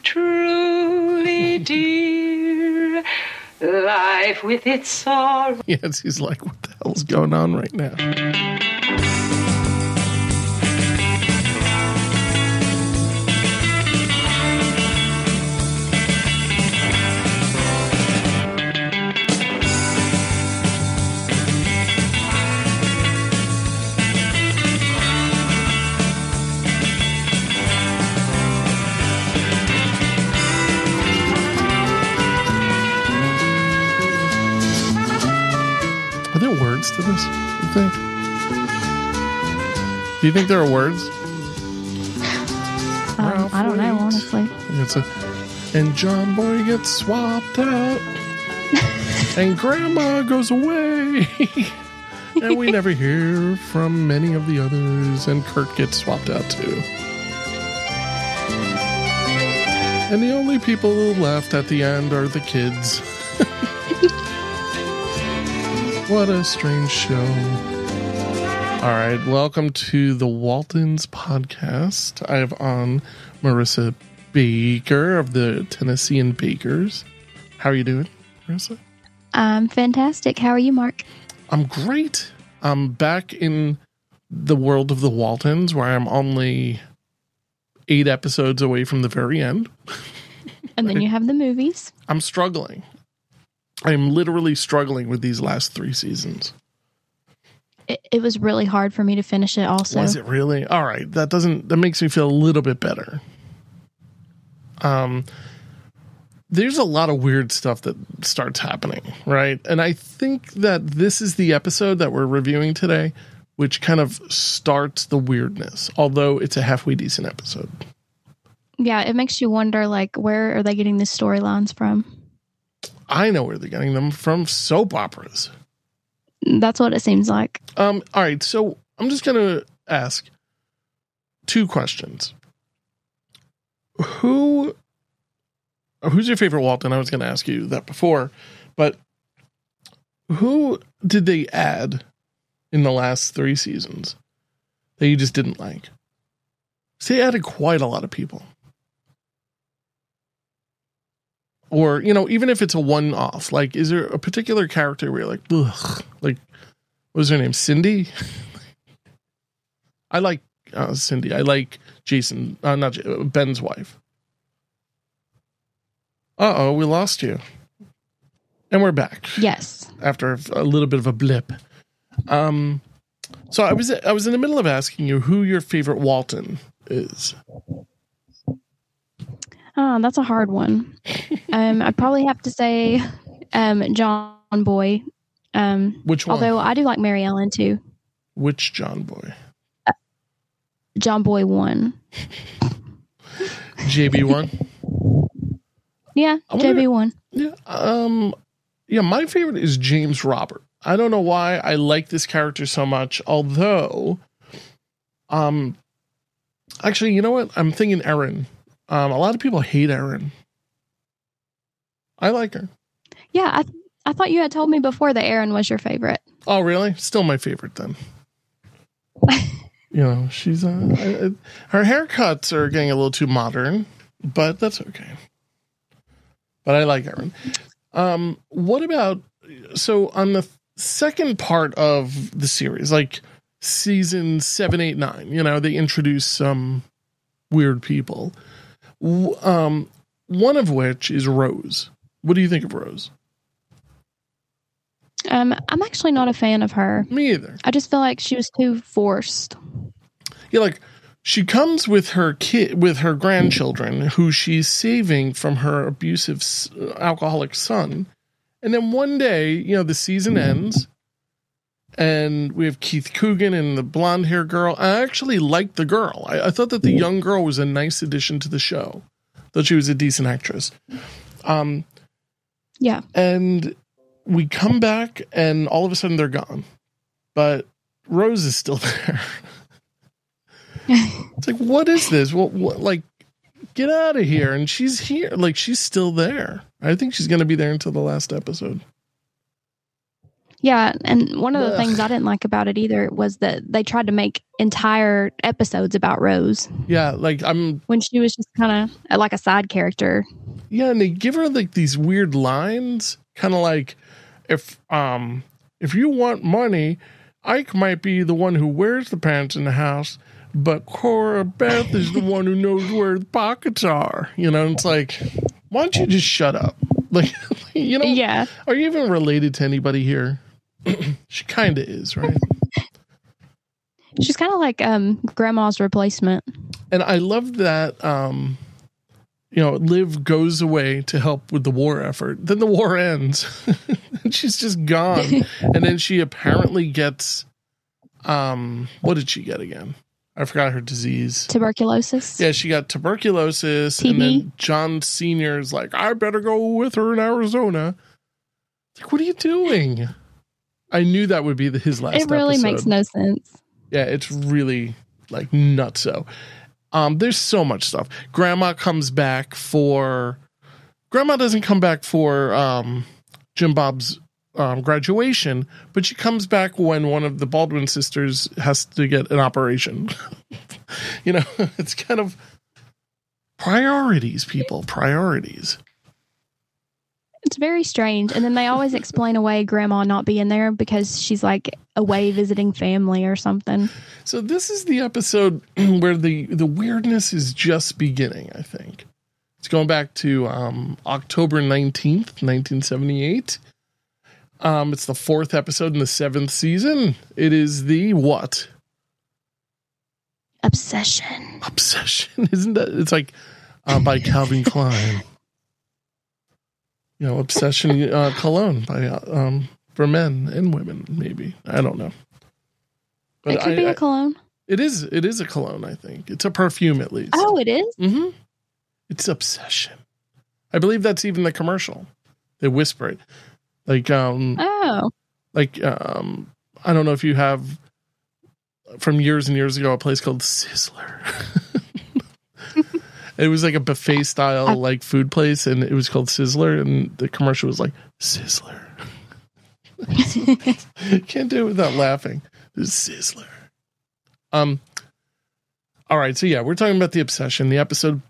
Truly dear, life with its sorrow. Yes, he's like, what the hell's going on right now? To this? You think? Do you think there are words? Um, I don't know, honestly. It's a, and John Boy gets swapped out, and Grandma goes away, and we never hear from many of the others, and Curt gets swapped out too. And the only people left at the end are the kids. What a strange show. All right, welcome to the Waltons podcast. I have on Marissa Baker of the Tennessean Bakers. How are you doing, Marissa? I'm fantastic. How are you, Mark? I'm great. I'm back in the world of the Waltons where I'm only eight episodes away from the very end. And then you have the movies. I'm struggling. I'm literally struggling with these last three seasons. It, it was really hard for me to finish it. Also, Was it really? All right. That doesn't that makes me feel a little bit better. Um there's a lot of weird stuff that starts happening, right? And I think that this is the episode that we're reviewing today, which kind of starts the weirdness, although it's a halfway decent episode. yeah, it makes you wonder, like, where are they getting these storylines from? I know where they're getting them from soap operas. That's what it seems like. Um, all right, so I'm just gonna ask two questions. Who who's your favorite Walton? I was gonna ask you that before, but who did they add in the last three seasons that you just didn't like? So they added quite a lot of people. Or, you know, even if it's a one off, like, is there a particular character where you're like, ugh, like, what was her name? Cindy? I like uh, Cindy. I like Jason, uh, not J- uh, Ben's wife. Uh oh, we lost you. And we're back Yes. after a little bit of a blip. Um, so I was I was in the middle of asking you who your favorite Walton is. Oh, that's a hard one. um, I'd probably have to say um, John Boy. Um, Which one? although I do like Mary Ellen too. Which John Boy? John Boy one. JB one. Yeah, wonder- JB one. Yeah. Um yeah, my favorite is James Robert. I don't know why I like this character so much, although um actually, you know what? I'm thinking Erin. Um a lot of people hate Erin. I like her. Yeah, I I thought you had told me before that Erin was your favorite. Oh, really? Still my favorite then. you know, she's uh, I, I- her haircuts are getting a little too modern, but that's okay. But I like Erin. Um, what about so on the second part of the series, like season seven, eight, nine? You know, they introduce some weird people. Um, one of which is Rose. What do you think of Rose? Um, I'm actually not a fan of her. Me either. I just feel like she was too forced. Yeah, like she comes with her kid, with her grandchildren, who she's saving from her abusive alcoholic son, and then one day, you know, the season ends, and we have Keith Coogan and the blonde hair girl. I actually liked the girl. I, I thought that the young girl was a nice addition to the show. Thought she was a decent actress. Um, Yeah. and we come back, and all of a sudden they're gone, but Rose is still there. It's like, what is this? What, what like, get out of here. And she's here. Like, she's still there. I think she's going to be there until the last episode. Yeah, and one of the Ugh. things I didn't like about it either was that they tried to make entire episodes about Rose Yeah, like I'm when she was just kind of like a side character. Yeah, and they give her like these weird lines, kind of like if um if you want money, Ike might be the one who wears the pants in the house, but Cora Beth is the one who knows where the pockets are. You know, it's like, why don't you just shut up? Like, you know, Yeah, are you even related to anybody here? she kind of is, right? she's kind of like um grandma's replacement. and I love that um you know Liv goes away to help with the war effort. Then the war ends. and she's just gone. and then she apparently gets um what did she get again? I forgot her disease. Tuberculosis. Yeah, she got tuberculosis and TB? then John Senior is like, I better go with her in Arizona. Like, what are you doing? I knew that would be the, his last it really episode. makes no sense. Yeah, it's really like nutso. Um, there's so much stuff. Grandma comes back for. Grandma doesn't come back for um, Jim Bob's um, graduation, but she comes back when one of the Baldwin sisters has to get an operation. you know, it's kind of priorities, people. Priorities. It's very strange. And then they always explain away grandma not being there because she's like away visiting family or something. So this is the episode where the the weirdness is just beginning. I think it's going back to um, October nineteenth, nineteen seventy eight. Um, it's the fourth episode in the seventh season. It is the what Obsession. obsession? Isn't that? It's like uh, by Calvin Klein. You know, obsession uh, cologne by um, for men and women. Maybe I don't know. it could be a a cologne. It is. It is a cologne. I think it's a perfume at least. Oh, it is? Mm-hmm. It's obsession. I believe that's even the commercial. They whisper it, like um, Oh. like um, I don't know if you have from years and years ago a place called Sizzler. it was like a buffet style like food place, and it was called Sizzler, and the commercial was like Sizzler. Can't do it without laughing. Sizzler. Um. All right, so yeah, we're talking about the obsession, the episode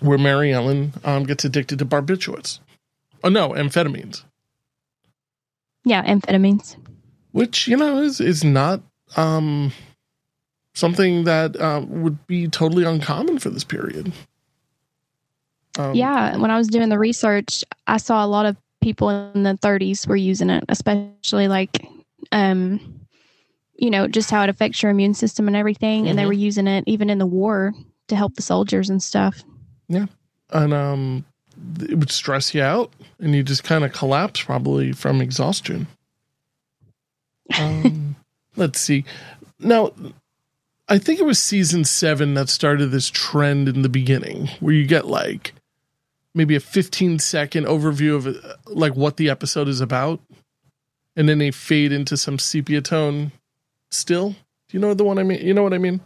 where Mary Ellen um, gets addicted to barbiturates. Oh no, amphetamines, Yeah, amphetamines. which you know is is not um, something that um, would be totally uncommon for this period. Um, yeah, when I was doing the research, I saw a lot of people in the 30s were using it, especially like, um, you know, just how it affects your immune system and everything. And they Mhm. were using it even in the war to help the soldiers and stuff. Yeah, and um, it would stress you out, and you just kind of collapse probably from exhaustion. Um, let's see. Now, I think it was season seven that started this trend in the beginning, where you get like maybe a 15 second overview of uh, like what the episode is about, and then they fade into some sepia tone. Still, do you know the one I mean? You know what I mean?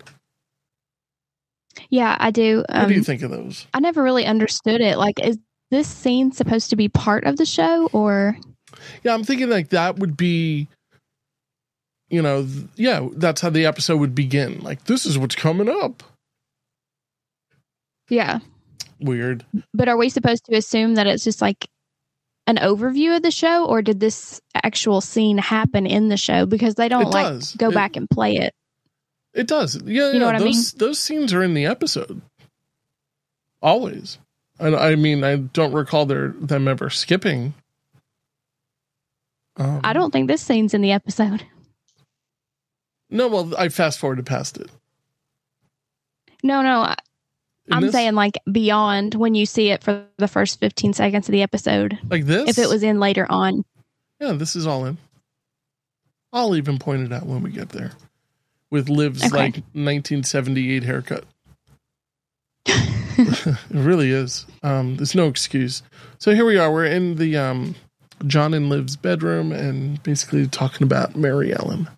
Yeah, I do. What Um, do you think of those? I never really understood it. Like, is this scene supposed to be part of the show or? Yeah, I'm thinking like that would be, you know, th- yeah, that's how the episode would begin. Like, this is what's coming up. Yeah. Weird. But are we supposed to assume that it's just like an overview of the show or did this actual scene happen in the show? Because they don't It like does. go It- back and play it. It does. Yeah, You yeah. know what I those those scenes are in the episode. Always. I, I mean, I don't recall their them ever skipping. Um, I don't think this scene's in the episode. No, well, I fast forwarded past it. No, no. I- this- saying like beyond when you see it for the first 15 seconds of the episode. like this. If it was in later on. Yeah, this is all in. I'll even point it out when we get there. With Liv's Okay. like 1978 haircut. it really is. Um, there's no excuse. So here we are. We're in the um, John and Liv's bedroom and basically talking about Mary Ellen.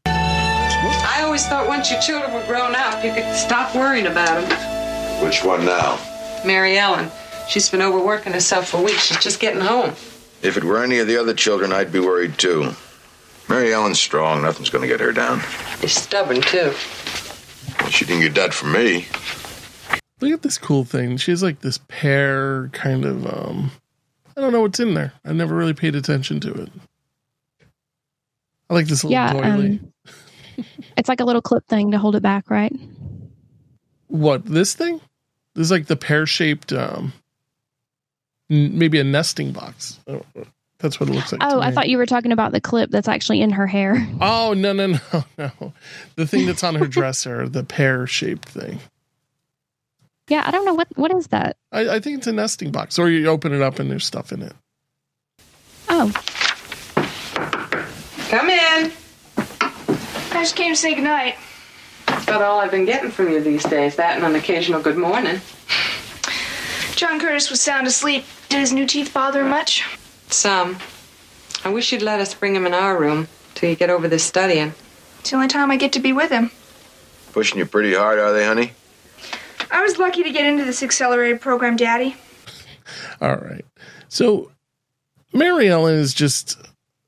I always thought once your children were grown up, you could stop worrying about them. Which one now? Mary Ellen, she's been overworking herself for weeks. She's just getting home. If it were any of the other children, I'd be worried too. Mary Ellen's strong. Nothing's going to get her down. You're stubborn, too. She didn't get that from me. Look at this cool thing. She has like this pear kind of um I don't know what's in there. I never really paid attention to it. I like this little Yeah, doily. um, it's like a little clip thing to hold it back, right? what, this thing? This is like the pear shaped um n- maybe a nesting box. Oh, That's what it looks like. Oh, I thought you were talking about the clip that's actually in her hair. Oh no no no no! The thing that's on her dresser, the pear shaped thing. Yeah, I don't know what what is that. I, I think it's a nesting box, or you open it up and there's stuff in it. Oh, Come in. I just came to say goodnight. That's about all I've been getting from you these days. That and an occasional good morning. John Curtis was sound asleep. Did his new teeth bother him much? Some. I wish you'd let us bring him in our room till you get over this studying. It's the only time I get to be with him. Pushing you pretty hard, are they, honey? I was lucky to get into this accelerated program, Daddy. All right. So Mary Ellen is just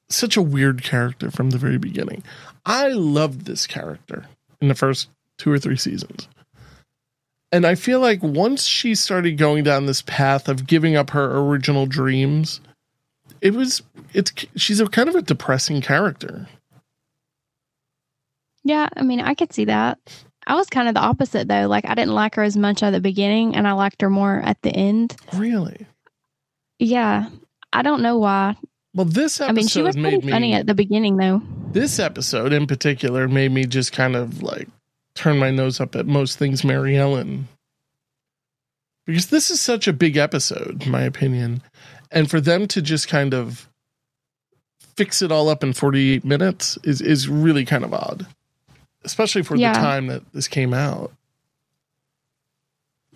such a weird character from the very beginning. I loved this character in the first two or three seasons. And I feel like once she started going down this path of giving up her original dreams, it was it's she's a kind of a depressing character. yeah. I mean, I could see that. I was kind of the opposite though. Like I didn't like her as much at the beginning, and I liked her more at the end. Really? Yeah, I don't know why. Well, this episode I mean, she was made me funny at the beginning though. this episode in particular made me just kind of like turn my nose up at most things Mary Ellen. Because this is such a big episode, in my opinion. And for them to just kind of fix it all up in 48 minutes is, is really kind of odd. Especially for Yeah. the time that this came out.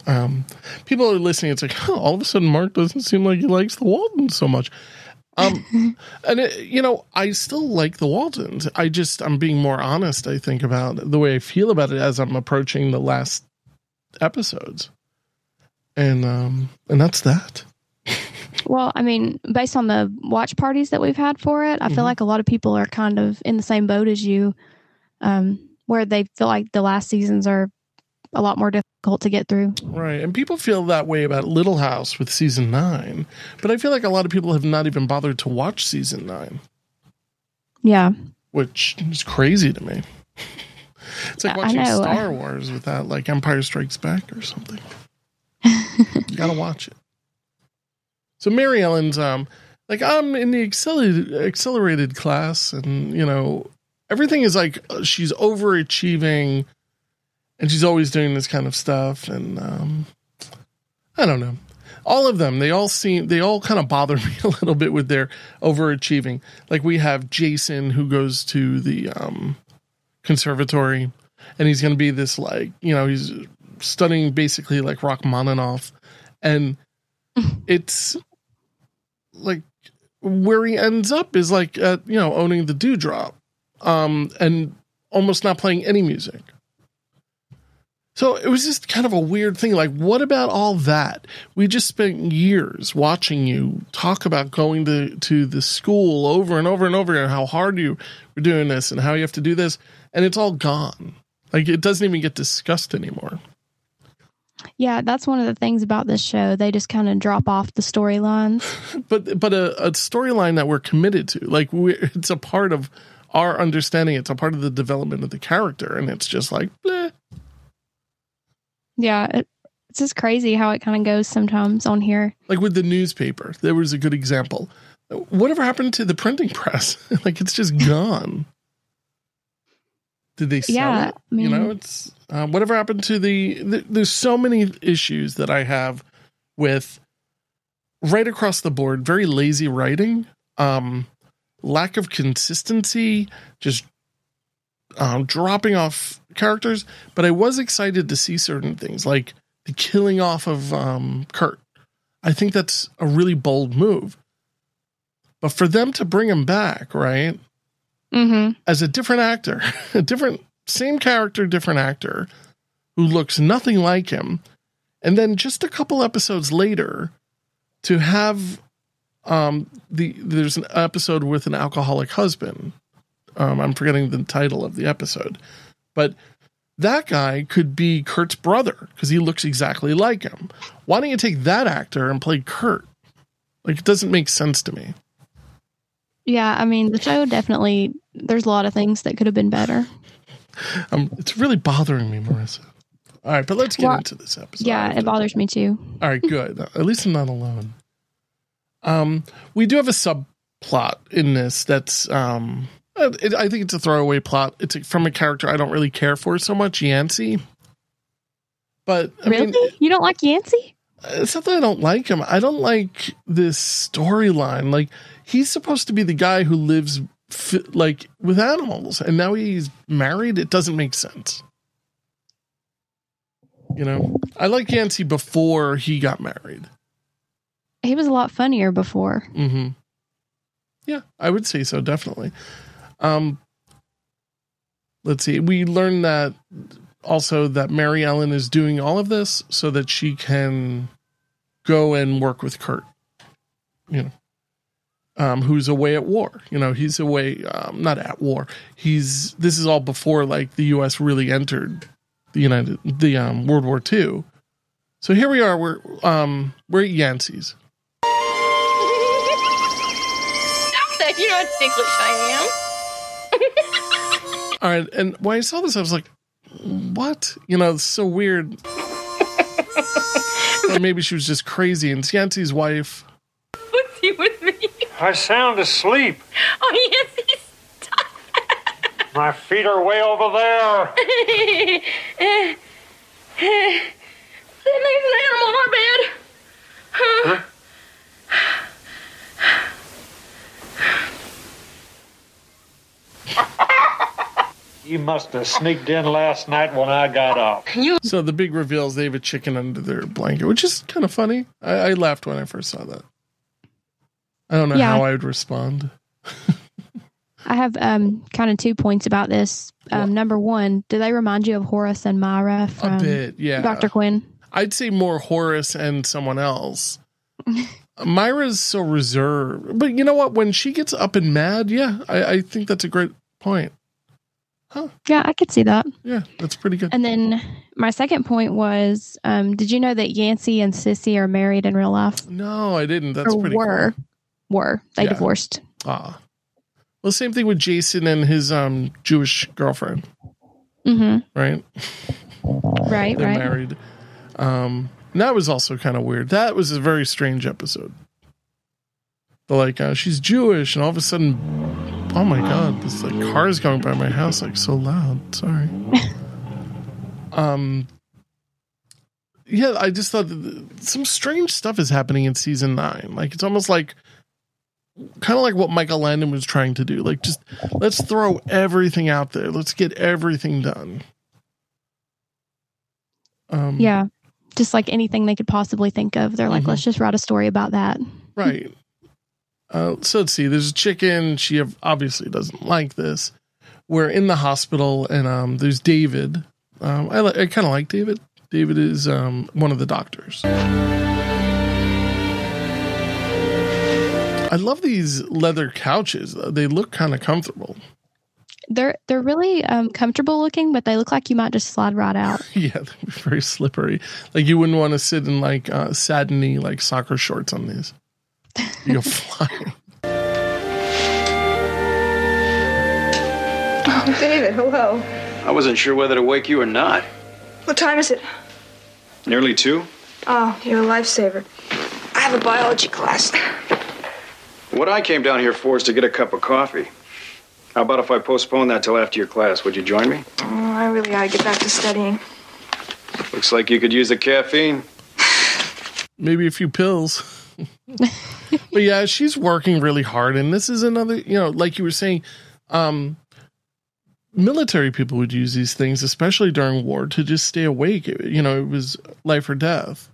Um, people are listening. It's like, oh, all of a sudden, Mark doesn't seem like he likes the Waltons so much. Um, and it, you know, I still like the Waltons. I just I'm being more honest. I think about the way I feel about it as I'm approaching the last episodes, and um, and that's that. Well, I mean, based on the watch parties that we've had for it, I feel like a lot of people are kind of in the same boat as you, um, where they feel like the last seasons are a lot more difficult to get through. Right, and people feel that way about Little House with season nine, but I feel like a lot of people have not even bothered to watch season nine, Yeah. which is crazy to me. It's like I watching. Star Wars without like Empire Strikes Back or something. you gotta watch it. So Mary Ellen's um like I'm in the accelerated accelerated class and you know everything is like uh, she's overachieving and she's always doing this kind of stuff and um I don't know. All of them, they all seem they all kind of bother me a little bit with their overachieving. Like we have Jason who goes to the um conservatory and he's going to be this like, you know, he's studying basically like Rachmaninoff and it's like where he ends up is like at, you know owning the dewdrop um and almost not playing any music so it was just kind of a weird thing like what about all that we just spent years watching you talk about going to to the school over and over and over and how hard you were doing this and how you have to do this and it's all gone like it doesn't even get discussed anymore Yeah, that's one of the things about this show. They just kind of drop off the storylines. but but a, a storyline that we're committed to like we it's a part of our understanding it's a part of the development of the character and it's just like bleh. Yeah, it, it's just crazy how it kind of goes sometimes on here. like with the newspaper there was a good example. Whatever happened to the printing press? Like it's just gone. Did they sell Yeah, it? I you know it's uh, whatever happened to the, the there's so many issues that i have with right across the board very lazy writing um lack of consistency just um, dropping off characters but i was excited to see certain things like the killing off of um kurt. I think that's a really bold move. But for them to bring him back right? Mm-hmm. as a different actor, a different same character, different actor who looks nothing like him, and then just a couple episodes later to have um the there's an episode with an alcoholic husband Um, I'm forgetting the title of the episode, but that guy could be Curt's brother because he looks exactly like him. Why don't you take that actor and play Curt? Like it doesn't make sense to me. Yeah, I mean, the show definitely, there's a lot of things that could have been better. Um, it's really bothering me, Marissa. All right, but let's get Well, into this episode. Yeah, it bothers me too. All right, good. At least I'm not alone. Um, we do have a subplot in this that's um, it, I think it's a throwaway plot. It's from a character I don't really care for so much, Yancy. But I really? mean, you don't like Yancy? it's not that I don't like him. I don't like this storyline. Like he's supposed to be the guy who lives like with animals, and now he's married. It doesn't make sense. You know, I like Yancy before he got married. He was a lot funnier before. hmm Yeah, I would say so. Definitely. Um, let's see. We learned that also that Mary Ellen is doing all of this so that she can go and work with Curt. You know, um, who's away at war. You know, he's away, um, not at war. He's this is all before like the U.S. really entered the United the um, World War II. So here we are. We're um, we're at Yancy's. you know how ticklish I All right, and when I saw this, I was like, "What?" You know, it's so weird. or maybe she was just crazy. And it's Yancy's wife. am. What's he with me? I sound asleep. Oh, yes, he's My feet are way over there. That makes an animal on our bed. Huh? You must have sneaked in last night when I got up. So the big reveal is they have a chicken under their blanket, which is kind of funny. I, I laughed when I first saw that. I don't know Yeah. how I would respond. I have um kind of two points about this. Um, number one, do they remind you of Horace and Myra A from bit, yeah. Dr. Quinn? I'd say more Horace and someone else. Myra's so reserved, but you know what? When she gets up and mad, yeah, I, I think that's a great point. Yeah, I could see that. Yeah, that's pretty good. And then my second point was, um, did you know that Yancy and Cissy are married in real life? No, I didn't. That's or pretty were, were they Yeah. divorced? Ah. Well, same thing with Jason and his um Jewish girlfriend, Mm-hmm. right? Right, They're right. married. Um, and that was also kind of weird. That was a very strange episode. The like, uh, she's Jewish, and all of a sudden, oh my god, this like car is going by my house like so loud. Sorry. um. Yeah, I just thought that some strange stuff is happening in season nine. Like it's almost like, kind of like what Michael Landon was trying to do. Like just let's throw everything out there. Let's get everything done. Um, Yeah. Just like anything they could possibly think of. They're like, Mhm. let's just write a story about that. Right. Uh, so let's see. There's a chicken. She obviously doesn't like this. We're in the hospital, and um, there's David. Um, I, li- I kind of like David. David is um, one of the doctors. I love these leather couches. They look kind of comfortable. They're they're really um, comfortable looking, but they look like you might just slide right out. yeah, very slippery. Like you wouldn't want to sit in like uh, satiny like soccer shorts on these. You go flying. Oh, David, hello. I wasn't sure whether to wake you or not. What time is it? Nearly two? Oh, you're a lifesaver. I have a biology class. What I came down here for is to get a cup of coffee. How about if I postpone that till after your class? Would you join me? Oh, I really ought to get back to studying. Looks like you could use the caffeine. maybe a few pills. But yeah, she's working really hard, and this is another, you know, like you were saying, um, military people would use these things, especially during war, to just stay awake. It- you know, it was life or death.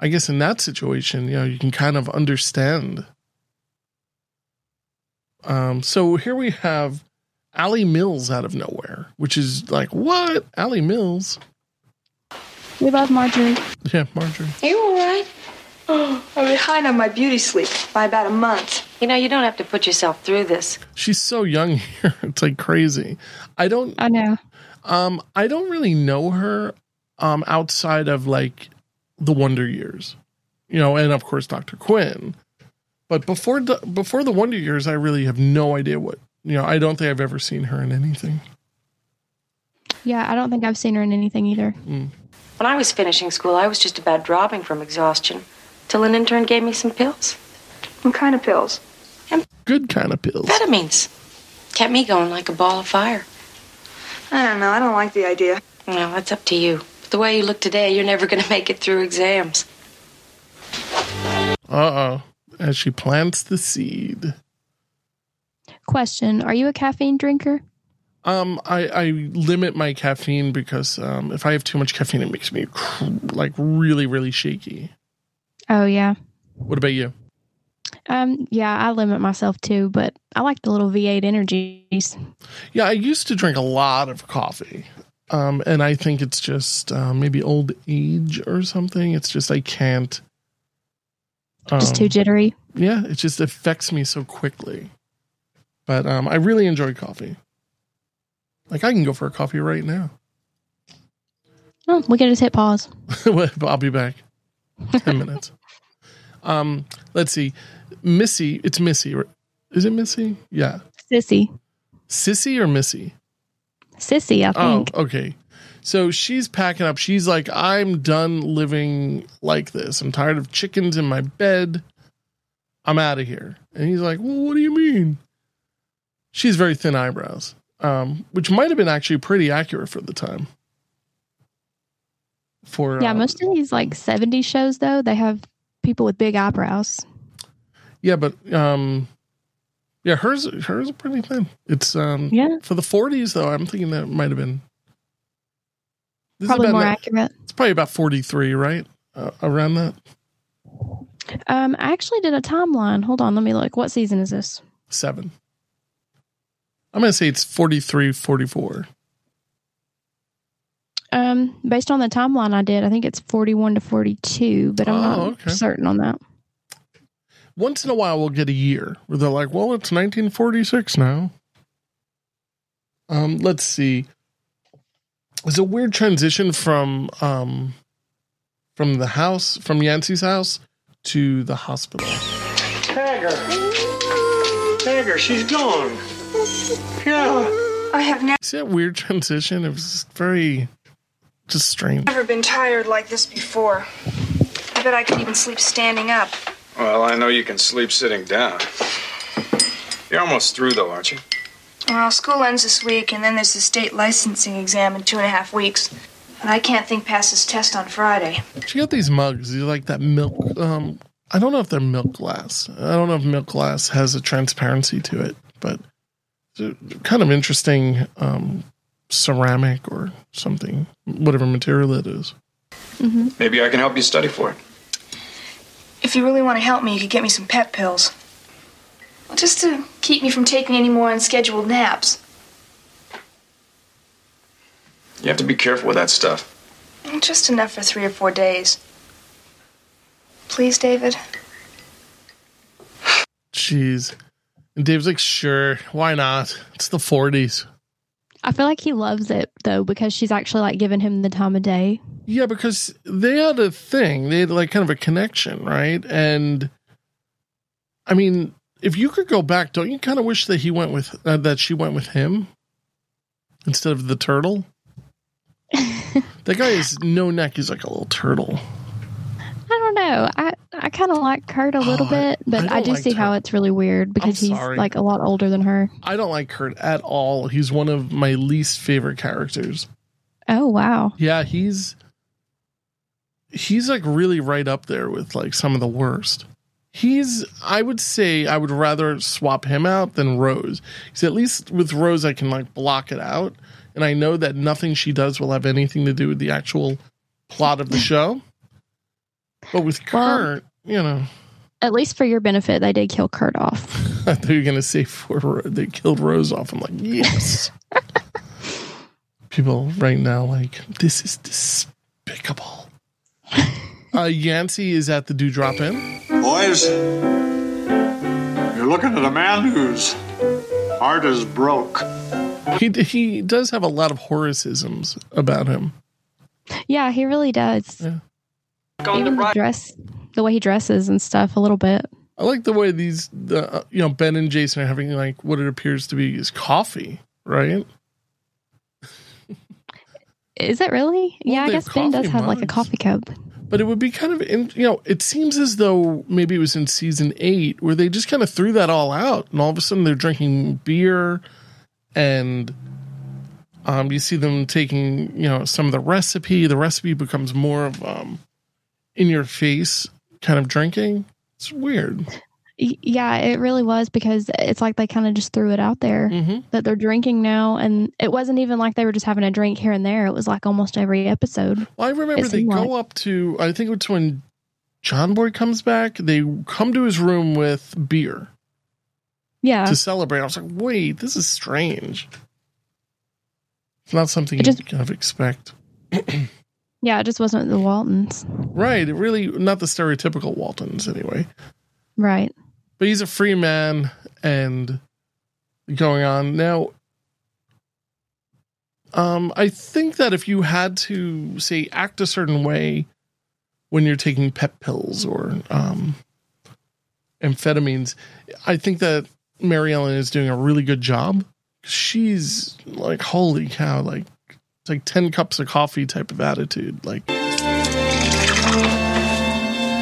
I guess in that situation, you know, you can kind of understand. Um, so here we have Alley Mills out of nowhere, which is like, what? Alley Mills? We love Marjorie. Yeah, Marjorie. Are You all right? Oh, I'm behind on my beauty sleep by about a month. You know, you don't have to put yourself through this. She's so young here. It's like crazy. I don't I know. um I don't really know her um outside of like the Wonder Years. You know, and of course Dr. Quinn. But before the before the Wonder Years I really have no idea what you know, I don't think I've ever seen her in anything. Yeah, I don't think I've seen her in anything either. When I was finishing school, I was just about dropping from exhaustion till an intern gave me some pills. What kind of pills? Good kind of pills. Vitamins. Kept me going like a ball of fire. I don't know. I don't like the idea. Well, that's up to you. But the way you look today, you're never going to make it through exams. Uh-oh. As she plants the seed. Question: Are you a caffeine drinker? Um, I, I limit my caffeine because um, if I have too much caffeine, it makes me cr- like really, really shaky. Oh yeah. What about you? Um, yeah, I limit myself too, but I like the little V8 energies. Yeah, I used to drink a lot of coffee. Um, and I think it's just uh, maybe old age or something. It's just I can't. Just um, too jittery. Yeah, it just affects me so quickly. But um, I really enjoy coffee. Like I can go for a coffee right now. Oh, we can just hit pause. I'll be back. Ten minutes. Um, let's see. Missy, it's Missy. Is it Missy? Yeah. Cissy. Cissy or Missy? Cissy, I think. Oh, think. okay. So she's packing up. She's like, I'm done living like this. I'm tired of chickens in my bed. I'm out of here. And he's like, Well, what do you mean? She's very thin eyebrows, um, which might have been actually pretty accurate for the time. For yeah, uh, most of these like 70s shows though, they have people with big eyebrows. yeah, but um, yeah, hers hers are pretty thin. It's um, Yeah. for the 40s though. I'm thinking that might have been this is Probably about more na- accurate. It's probably about 43, right? Uh, around that. Um, I actually did a timeline. Hold on, let me look. What season is this? seven. I'm going to say it's 43, 44. Um, based on the timeline I did, I think it's 41 to 42, but I'm Oh, not okay. certain on that. Once in a while, we'll get a year where they're like, well, it's 1946 now. Um, let's see. It's a weird transition from um, from the house, from Yancy's house to the hospital. Tagger. Tagger, she's gone. Yeah. I have ne- See that weird transition? It was just very, just strange. never been tired like this before. I bet I could even sleep standing up. Well, I know you can sleep sitting down. You're almost through, though, aren't you? Well, school ends this week, and then there's the state licensing exam in two and a half weeks. And I can't think past this test on Friday. She got these mugs. These are like that milk. Um, I don't know if they're milk glass. I don't know if milk glass has a transparency to it, but they're kind of interesting um, ceramic or something, whatever material it is. Mm-hmm. Maybe I can help you study for it. If you really want to help me, you could get me some pep pills. Well, just to keep me from taking any more unscheduled naps. You have to be careful with that stuff. Just enough for three or four days. Please, David. Jeez. And Dave's like, sure, why not? It's the 40s. I feel like he loves it though because she's actually like giving him the time of day. Yeah, because they had a thing. They had like kind of a connection, right? And I mean, if you could go back, don't you kind of wish that he went with uh, that she went with him instead of the turtle? that guy is no neck. He's like a little turtle. I don't know. I I kind of like Curt a little Oh, bit, but I I, don't like see how it's really weird because he's like a lot older than her. I don't like Curt at all. He's one of my least favorite characters. Oh wow. Yeah, he's he's like really right up there with like some of the worst. He's I would say I would rather swap him out than Rose. Because at least with Rose I can like block it out and I know that nothing she does will have anything to do with the actual plot of the show. But with Well- Curt, you know, At least for your benefit, they did kill Curt off. I thought you were gonna say for Ro- they killed Rose off. I'm like, yes. People right now like this is despicable. Uh, Yancy is at the Dewdrop Inn. Boys, you're You're looking at a man whose heart is broke. He he does have a lot of Horaceisms about him. Yeah, he really does. Yeah. Even the dress, the way he dresses and stuff, a little bit. I like the way these, the uh, you know, Ben and Jason are having like what it appears to be is coffee, right? Is it really? Well, yeah, I guess Ben does coffee have like a coffee cup. But it would be kind of, in, you know, it seems as though maybe it was in season eight where they just kind of threw that all out, and all of a sudden they're drinking beer, and um, you see them taking, you know, some of the recipe. The recipe becomes more of um, in your face kind of drinking. It's weird. Yeah, it really was because it's like they kind of just threw it out there Mm-hmm. that they're drinking now, and it wasn't even like they were just having a drink here and there. It was like almost every episode. Well, I remember they go like- up to, I think it's when John Boy comes back, they come to his room with beer Yeah, to celebrate. I was like, wait, this is strange. It's not something It you just- kind of expect. yeah, it just wasn't the Waltons, Right. It really, not the stereotypical Waltons anyway. right? But he's a free man and going on. Now, um, I think that if you had to, say, act a certain way when you're taking pep pills or um, amphetamines, I think that Mary Ellen is doing a really good job. She's like, holy cow, like, it's like 10 cups of coffee type of attitude. Like,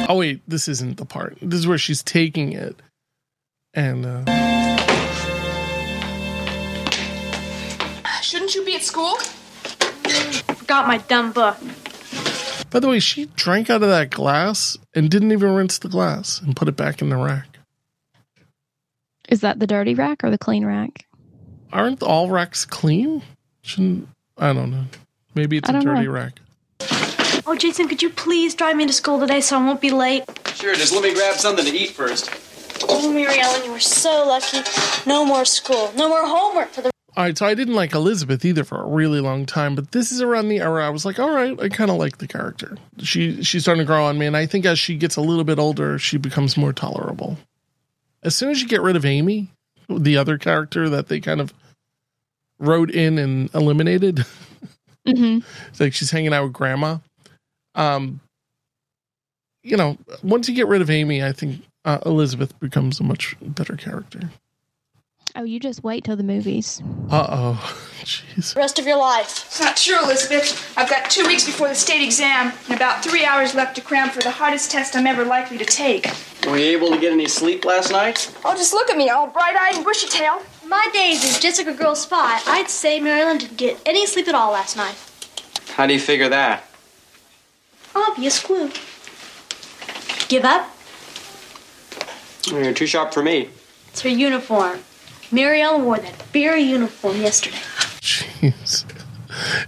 oh, wait, this isn't the part. This is where she's taking it. And, uh, Shouldn't you be at school? Forgot my dumb book. by the way, she drank out of that glass and didn't even rinse the glass and put it back in the rack. Is that the dirty rack or the clean rack? Aren't all racks clean? Shouldn't, I don't know. Maybe it's a don't know. dirty rack. Oh, Jason, could you please drive me to school today so I won't be late? Sure, just let me grab something to eat first. Oh, Mary Ellen, you were so lucky. No more school. No more homework for the. All right, so I didn't like Elizabeth either for a really long time, but this is around the era I was like, all right, I kind of like the character. She she's starting to grow on me, and I think as she gets a little bit older, she becomes more tolerable. As soon as you get rid of Amy, the other character that they kind of wrote in and eliminated, hmm it's like she's hanging out with grandma. Um, you know, once you get rid of Amy, I think uh, Elizabeth becomes a much better character. Oh, you just wait till the movies. Uh oh, jeez. rest of your life. It's not true, Elizabeth. I've got two weeks before the state exam and about three hours left to cram for the hardest test I'm ever likely to take. Were you able to get any sleep last night? Oh, just look at me, all bright-eyed and bushy-tailed. My days as Jessica Girl Spy, I'd say Mary Ellen didn't get any sleep at all last night. How do you figure that? Obvious clue. Give up? You're too sharp for me. It's her uniform. Mary Ellen wore that very uniform yesterday. Jeez.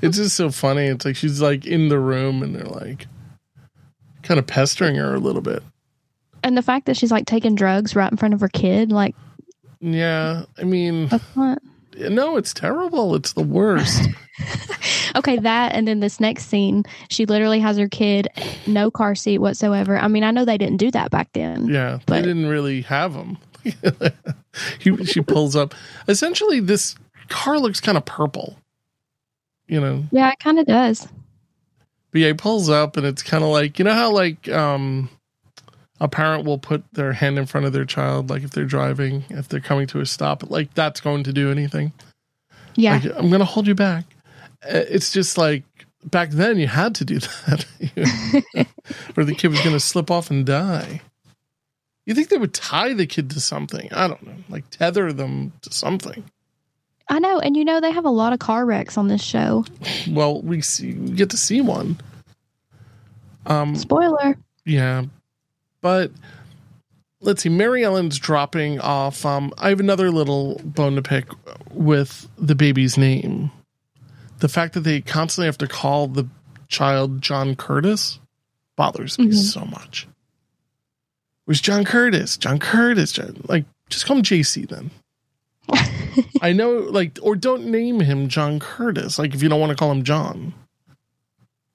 It's just so funny. It's like she's like in the room and they're like kind of pestering her a little bit. And the fact that she's like taking drugs right in front of her kid, like Yeah. I mean, that's not no, it's terrible. It's the worst. okay. That and then this next scene, she literally has her kid, no car seat whatsoever. I mean, I know they didn't do that back then. Yeah. But- they didn't really have them. he, she pulls up. Essentially, this car looks kind of purple, you know? Yeah, it kind of does. But yeah, he pulls up and it's kind of like, you know how like, um, a parent will put their hand in front of their child, like if they're driving, if they're coming to a stop, like that's going to do anything. Yeah. Like, I'm going to hold you back. Uh, It's just like back then you had to do that, or the kid was going to slip off and die. You think they would tie the kid to something? I don't know, like tether them to something. I know. And you know, they have a lot of car wrecks on this show. Well, we see, we get to see one. Um, Spoiler. Yeah. But let's see. Mary Ellen's dropping off. Um, I have another little bone to pick with the baby's name. The fact that they constantly have to call the child John Curtis bothers me Mhm. so much. Where's John Curtis? John Curtis. John, like, just call him JC then. I know, like, or don't name him John Curtis. Like, if you don't want to call him John.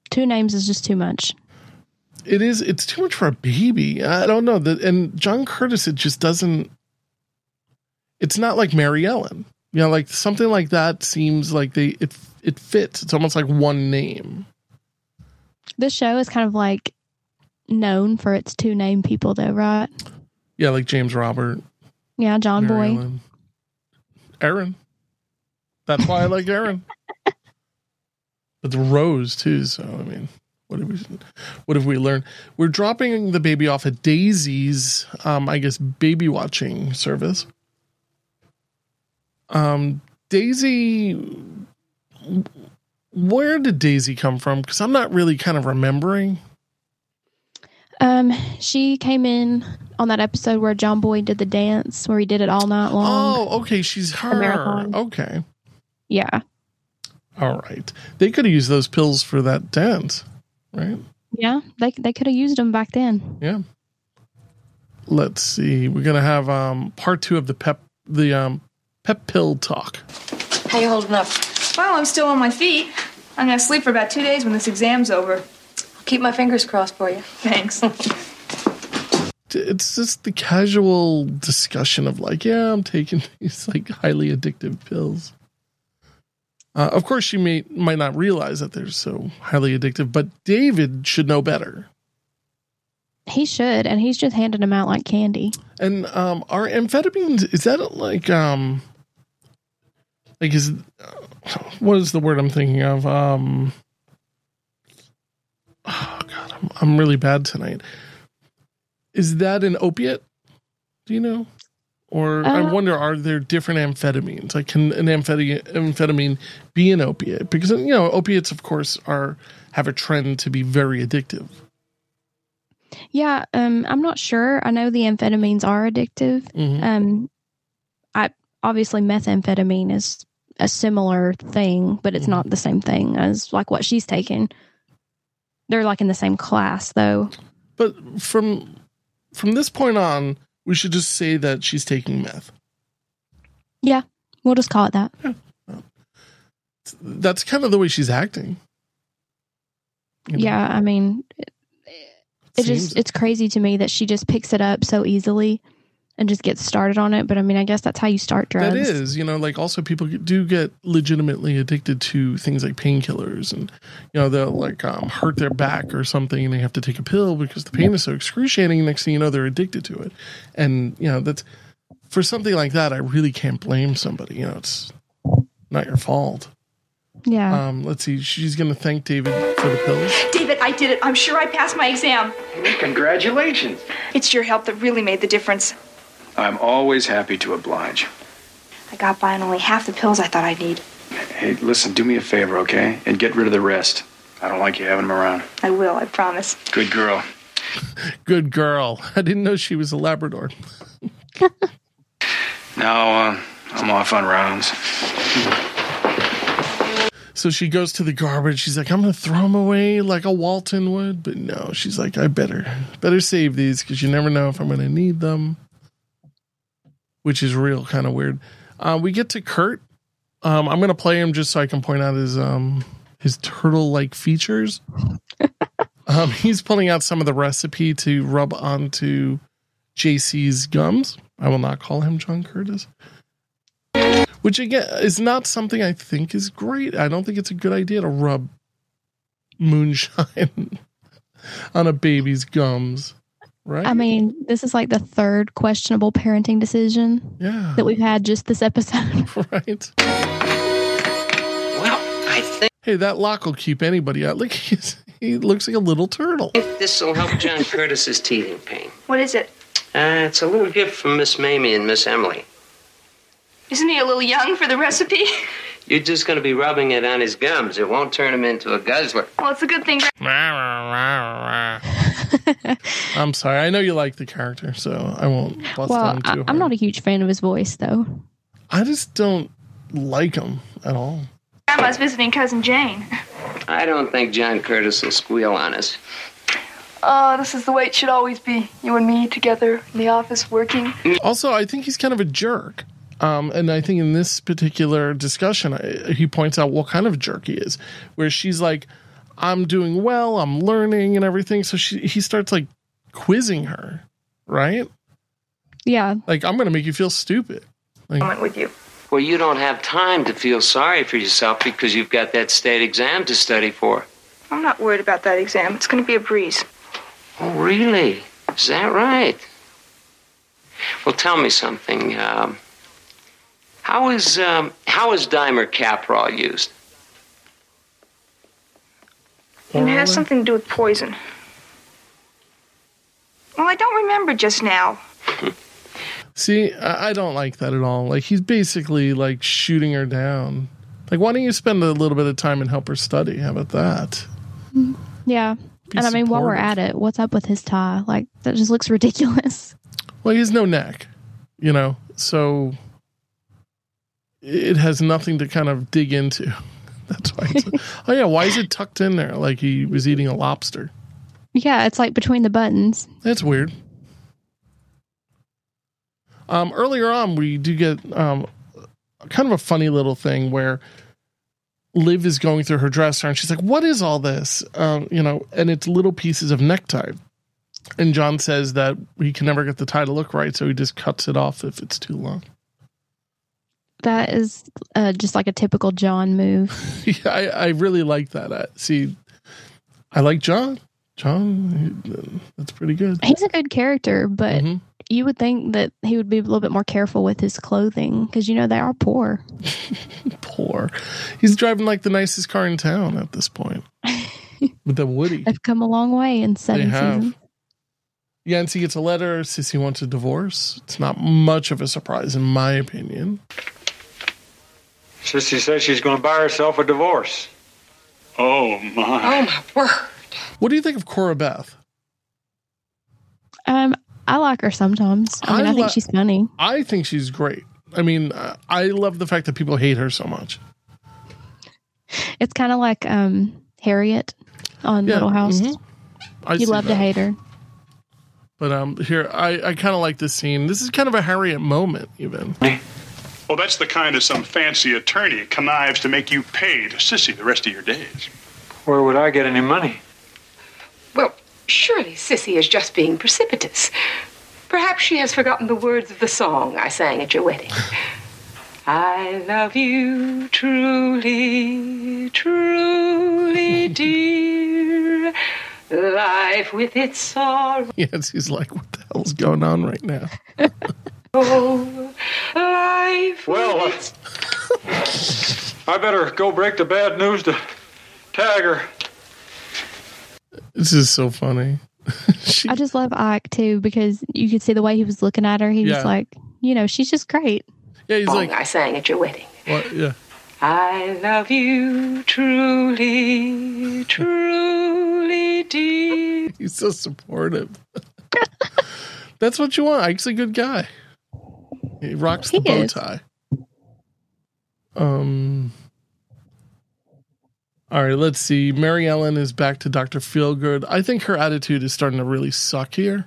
Two names is just too much. It is it's too much for a baby i don't know that and john curtis it just doesn't it's not like Mary Ellen. You know, like something like that seems like they it it fits. It's almost like one name. This show is kind of like known for its two name people, though, right? Yeah, like James Robert, Yeah, John Mary Boy. Ellen. Erin. That's why I like Erin. But the Rose too. So I mean, what have we what have we learned? We're dropping the baby off at Daisy's, um, I guess, baby watching service. Um, Daisy, where did Daisy come from? Because I'm not really kind of remembering. Um, she came in on that episode where John Boy did the dance, where he did it all night long. Oh, okay, she's her. Okay, Yeah, all right. They could have used those pills for that dance, right? yeah. They they could have used them back then. Yeah. Let's see. We're gonna have um part two of the pep the um pep pill talk. How you holding up? Well, I'm still on my feet. I'm gonna sleep for about two days when this exam's over. I'll keep my fingers crossed for you. Thanks. It's just the casual discussion of like, yeah, I'm taking these like highly addictive pills. Uh, of course, she may might not realize that they're so highly addictive, but David should know better. He should, and he's just handing them out like candy. And um, are amphetamines is that like um like is uh, what is the word I'm thinking of? Um oh god, I'm I'm really bad tonight. Is that an opiate? Do you know? Or I Uh, wonder, are there different amphetamines? Like, can an amphetamine, amphetamine be an opiate? Because you know, opiates, of course, are have a trend to be very addictive. Yeah, um, I'm not sure. I know the amphetamines are addictive. Mhm. Um, I obviously methamphetamine is a similar thing, but it's not the same thing as like what she's taking. They're like in the same class, though. But from from this point on, we should just say that she's taking meth. Yeah, we'll just call it that. Yeah, That's kind of the way she's acting. You know? Yeah, I mean, it, it Seems- just it's crazy to me that she just picks it up so easily and just get started on it. But I mean, I guess that's how you start drugs. That is, you know, like also people do get legitimately addicted to things like painkillers, and you know they'll like um, hurt their back or something, and they have to take a pill because the pain is so excruciating. Next thing you know, they're addicted to it, and you know that's for something like that. I really can't blame somebody. You know, it's not your fault. Yeah. Um, let's see. She's going to thank David for the pills. David, I did it. I'm sure I passed my exam. Congratulations. It's your help that really made the difference. I'm always happy to oblige. I got by on only half the pills I thought I'd need. Hey, listen, do me a favor, okay? And get rid of the rest. I don't like you having them around. I will, I promise. Good girl. Good girl. I didn't know she was a Labrador. Now, uh, I'm off on rounds. So she goes to the garbage. She's like, I'm going to throw them away like a Walton would. But no, she's like, I better, better save these because you never know if I'm going to need them, which is real kind of weird. Uh, we get to Curt. Um, I'm going to play him just so I can point out his, um, his turtle like features. um, he's pulling out some of the recipe to rub onto JC's gums. I will not call him John Curtis which again is not something I think is great. I don't think it's a good idea to rub moonshine on a baby's gums, right? I mean, this is like the third questionable parenting decision yeah, that we've had just this episode. right. Well, I think Hey, that lock will keep anybody out. Look, he's, he looks like a little turtle. If this will help John Curtis's teething pain. What is it? Uh, it's a little gift from Miss Mamie and Miss Emily. Isn't he a little young for the recipe? You're just going to be rubbing it on his gums. It won't turn him into a guzzler. Well, it's a good thing. I'm sorry. I know you like the character, so I won't bust well, on him I, too I'm not a huge fan of his voice, though. I just don't like him at all. Grandma's visiting cousin Jane. I don't think John Curtis will squeal on us. Oh, this is the way it should always be. You and me together in the office working. Also, I think he's kind of a jerk. Um, and I think in this particular discussion, I, he points out what kind of jerk he is, where she's like, "I'm doing well, I'm learning, and everything." So she, he starts like quizzing her, right? Yeah. Like, I'm going to make you feel stupid. Like, moment with you. Well, you don't have time to feel sorry for yourself because you've got that state exam to study for. I'm not worried about that exam. It's going to be a breeze. Oh, really? Is that right? Well, tell me something. Um, how is um, how is dimercaprol used? And it has something to do with poison. Well, I don't remember just now. See, I I don't like that at all. Like he's basically like shooting her down. Like, why don't you spend a little bit of time and help her study? How about that? Mm-hmm. Yeah. Be and I mean, while we're supportive. at it, what's up with his tie? Like, that just looks ridiculous. Well, he has no neck, you know, so it has nothing to kind of dig into. That's why. It's, oh yeah, why is it tucked in there like he was eating a lobster? Yeah, it's like between the buttons. That's weird. Um, earlier on, we do get um, kind of a funny little thing where Liv is going through her dresser and she's like, "What is all this?" Um, you know, and it's little pieces of necktie. And John says that he can never get the tie to look right, so he just cuts it off if it's too long. That is uh, just like a typical John move. yeah, I, I really like that. I, see, I like John. John, he- that's pretty good. He's a good character, but Mhm. you would think that he would be a little bit more careful with his clothing because, you know, they are poor. Poor. He's driving like the nicest car in town at this point with the Woody. They've come a long way in seven seasons. Yancy gets a letter. Cissy wants a divorce. It's not much of a surprise, in my opinion. Cissy says she's going to buy herself a divorce. Oh, my. Oh, my word. What do you think of Cora Beth? Um, I like her sometimes. I mean, I I, think li- she's funny. I think she's great. I mean, uh, I love the fact that people hate her so much. It's kind of like um Harriet on Yeah, Little House. mhm. I You love that. to hate her. But um, here I, I kind of like this scene. This is kind of a Harriet moment, even. Well, that's the kind of some fancy attorney connives to make you pay to Cissy the rest of your days. Where would I get any money? Well, surely Cissy is just being precipitous. Perhaps she has forgotten the words of the song I sang at your wedding. I love you truly, truly, dear. Life with its sorrow, Yes, he's like, what the hell's going on right now? Oh, life Well, with its I better go break the bad news to Tagger. This is so funny. she, I just love Ike too because you could see the way he was looking at her. He Yeah. was like, you know, she's just great. yeah, he's song like, I sang at your wedding. what? Yeah. I love you truly, truly, dear. He's so supportive. That's what you want. Ike's a good guy. He rocks the He bow is. tie. Um. All right, let's see. Mary Ellen is back to Dr. Feelgood. I think her attitude is starting to really suck here.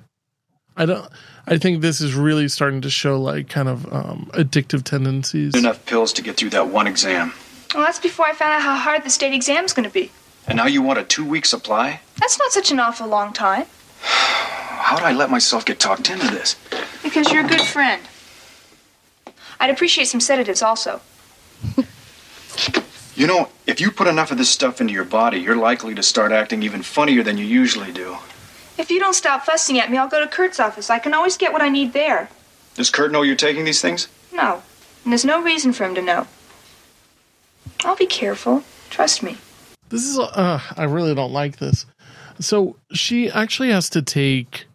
I don't I think this is really starting to show like kind of um addictive tendencies. Enough pills to get through that one exam. Well, that's before I found out how hard the state exam's going to be. And now you want a two week supply? That's not such an awful long time. How'd I let myself get talked into this? Because you're a good friend. I'd appreciate some sedatives also. You know, if you put enough of this stuff into your body, you're likely to start acting even funnier than you usually do. If you don't stop fussing at me, I'll go to Curt's office. I can always get what I need there. Does Curt know you're taking these things? No. And there's no reason for him to know. I'll be careful. Trust me. This is uh I really don't like this. So she actually has to take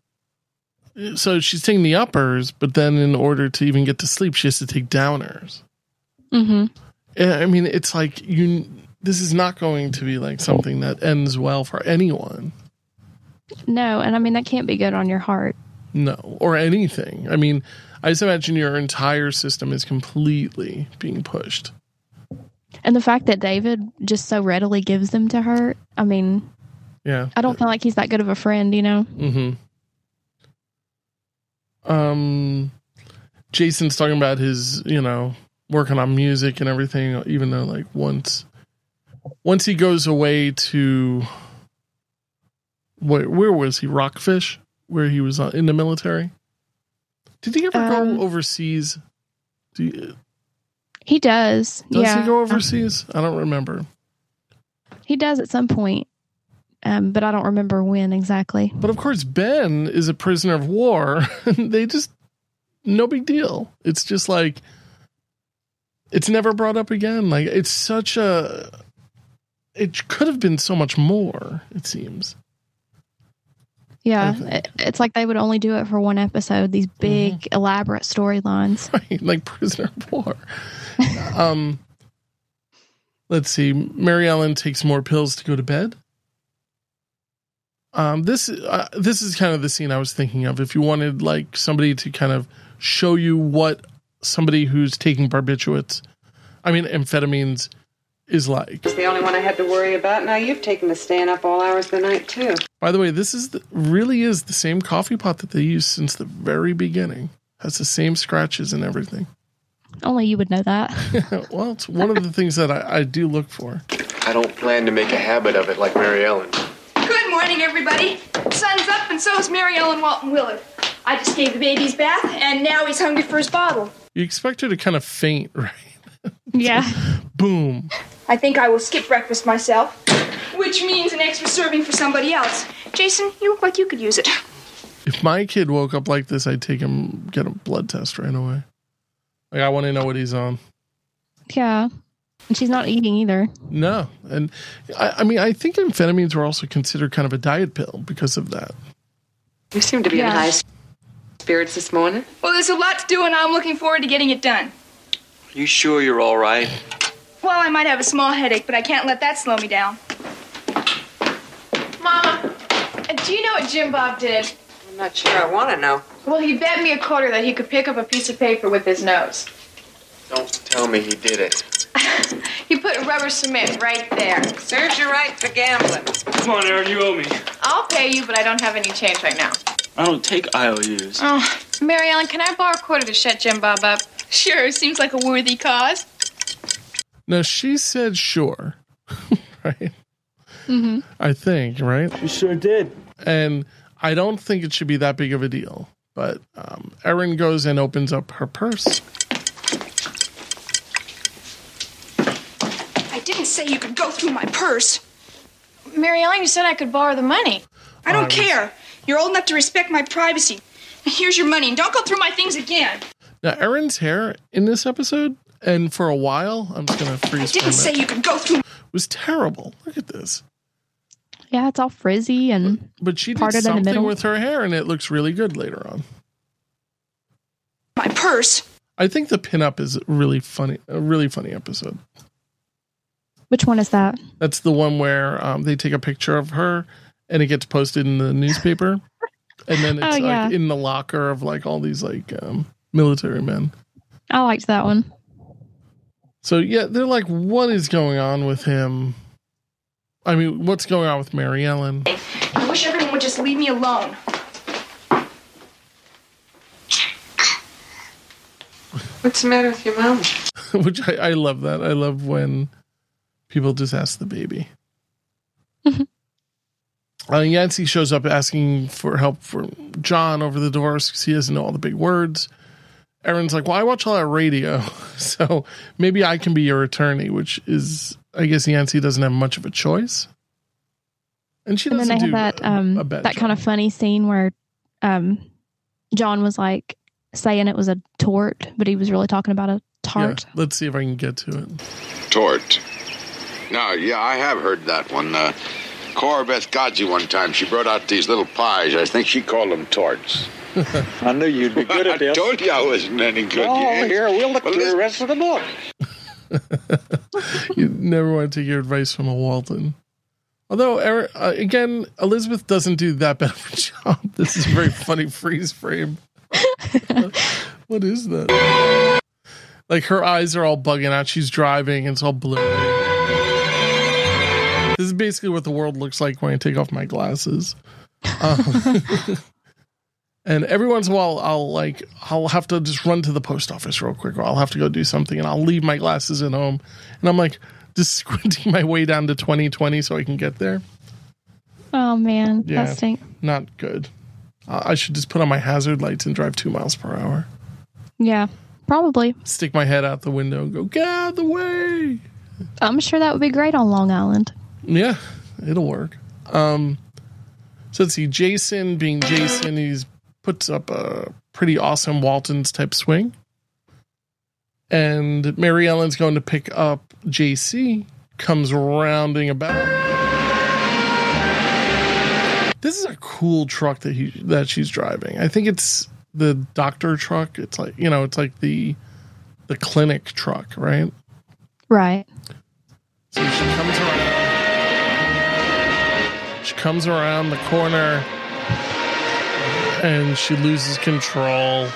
so she's taking the uppers, but then in order to even get to sleep, she has to take downers. Mm-hmm. And, I mean, it's like you this is not going to be like something that ends well for anyone. No, and I mean that can't be good on your heart. No, or anything. I mean, I just imagine your entire system is completely being pushed. And the fact that David just so readily gives them to her, I mean, Yeah. I don't feel like he's that good of a friend, you know? Mm-hmm. Um, Jason's talking about his, you know, working on music and everything. Even though, like, once, once he goes away to, where, where was he? Rockfish, where he was uh, in the military. Did he ever Um, go overseas? Do you, He does. does yeah. he go overseas? I don't remember. He does at some point. Um, but I don't remember when exactly. But of course, Ben is a prisoner of war. they just no big deal. It's just like it's never brought up again. Like it's such a. It could have been so much more. It seems. Yeah. It's like they would only do it for one episode, these big, elaborate storylines. Right, like prisoner of war. um, let's see. Mary Ellen takes more pills to go to bed. Um, this uh, this is kind of the scene I was thinking of. If you wanted like somebody to kind of show you what somebody who's taking barbiturates, I mean amphetamines, is like. It's the only one I had to worry about. Now you've taken to staying up all hours of the night, too. By the way, this is the, really is the same coffee pot that they used since the very beginning. Has the same scratches and everything. Only you would know that. well, it's one of the things that I, I do look for. I don't plan to make a habit of it like Mary Ellen. Good morning, everybody. Sun's up, and so is Mary Ellen Walton Willard. I just gave the baby's bath, and now he's hungry for his bottle. You expect her to kind of faint, right? Yeah. Boom. I think I will skip breakfast myself, which means an extra serving for somebody else. Jason, you look like you could use it. If my kid woke up like this, I'd take him get a blood test right away. Like I want to know what he's on. Yeah. And she's not eating either. No, and I, I mean I think amphetamines were also considered kind of a diet pill because of that. You seem to be in Yeah. high spirits this morning. Well, there's a lot to do, and I'm looking forward to getting it done. Are You sure you're all right? Well, I might have a small headache, but I can't let that slow me down. Mama, uh, do you know what Jim Bob did? I'm not sure I want to know. Well, he bet me a quarter that he could pick up a piece of paper with his nose. Don't tell me he did it. He put rubber cement right there. Serves you right for gambling. Come on, Erin, you owe me. I'll pay you, but I don't have any change right now. I don't take IOUs. Oh, Mary Ellen, can I borrow a quarter to shut Jim Bob up? Sure, seems like a worthy cause. Now she said sure, right? Mm-hmm. I think right. She sure did. And I don't think it should be that big of a deal. But um, Erin goes and opens up her purse. I didn't say you could go through my purse. Mary Ellen, you said I could borrow the money. I don't care. You're old enough to respect my privacy. Here's your money, and don't go through my things again. Now Erin's hair in this episode, and for a while, I'm just gonna freeze. I freeze didn't say you could go through was terrible. Look at this. Yeah, it's all frizzy and But she did parted in the something middle. with her hair, and it looks really good later on. my purse. I think the pinup is really funny, a really funny episode. Which one is that? That's the one where um, they take a picture of her and it gets posted in the newspaper, and then it's Oh, yeah. like in the locker of like all these like um, military men. I liked that one. So yeah, they're like, what is going on with him? I mean, what's going on with Mary Ellen? I wish everyone would just leave me alone. What's the matter with your mom? Which I, I love that. I love when people just ask the baby. uh, Yancy shows up asking for help for John over the divorce because he doesn't know all the big words. Erin's like, "Well, I watch all that radio, so maybe I can be your attorney." Which is, I guess, Yancy doesn't have much of a choice, and she and then doesn't they had do that um a bad that kind of funny scene where um John was like saying it was a tort, but he was really talking about a tart. Yeah, let's see if I can get to it. Tort. No, yeah, I have heard that one. Uh, Cora Beth Godsey one time, she brought out these little pies. I think she called them torts. I knew you'd be good at this. I told you I wasn't any good. Oh, yes. here, we'll look Well, through this- the rest of the book. you never want to take your advice from a Walton. Although, Eri- uh, again, Elizabeth doesn't do that bad of a job. This is a very funny freeze frame. what is that? Like her eyes are all bugging out. She's driving and it's all blurry. This is basically what the world looks like when I take off my glasses. Um, and every once in a while, I'll like I'll have to just run to the post office real quick, or I'll have to go do something, and I'll leave my glasses at home, and I'm like just squinting my way down to 2020 so I can get there. Oh man, Yeah, that stink. not good. Uh, I should just put on my hazard lights and drive two miles per hour. Yeah, Probably. Stick my head out the window and go, get out of the way. I'm sure that would be great on Long Island. Yeah, it'll work. Um, so let's see. Jason, being Jason, he's puts up a pretty awesome Waltons type swing, and Mary Ellen's going to pick up JC. Comes rounding about. This is a cool truck that he that she's driving. I think it's the doctor truck. It's like you know, it's like the the clinic truck, right? Right. So she comes around. She comes around the corner and she loses control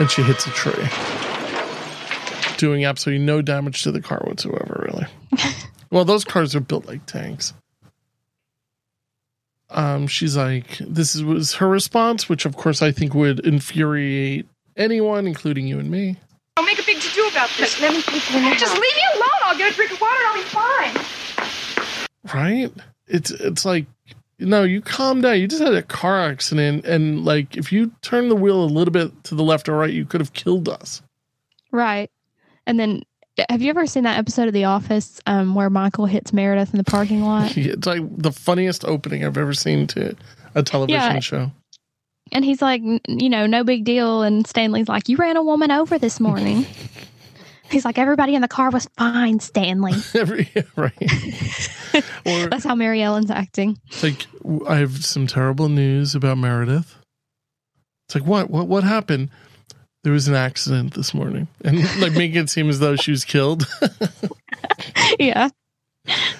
and she hits a tree. Doing absolutely no damage to the car whatsoever, really. well, those cars are built like tanks. Um, she's like, this is, was her response, which of course I think would infuriate anyone, including you and me. I'll make a big to do about this. Let me take you in the Just leave me alone. I'll get a drink of water and I'll be fine. right? It's it's like no, you calm down. You just had a car accident, and like if you turn the wheel a little bit to the left or right, you could have killed us. Right. And then have you ever seen that episode of The Office um, where Michael hits Meredith in the parking lot? It's like the funniest opening I've ever seen to a television Yeah. show. And he's like, you know, no big deal. And Stanley's like, you ran a woman over this morning. he's like, everybody in the car was fine, Stanley. Every right. or That's how Mary Ellen's acting. it's like I have some terrible news about Meredith. It's like what what what happened? There was an accident this morning, and like making it seem as though she was killed. yeah.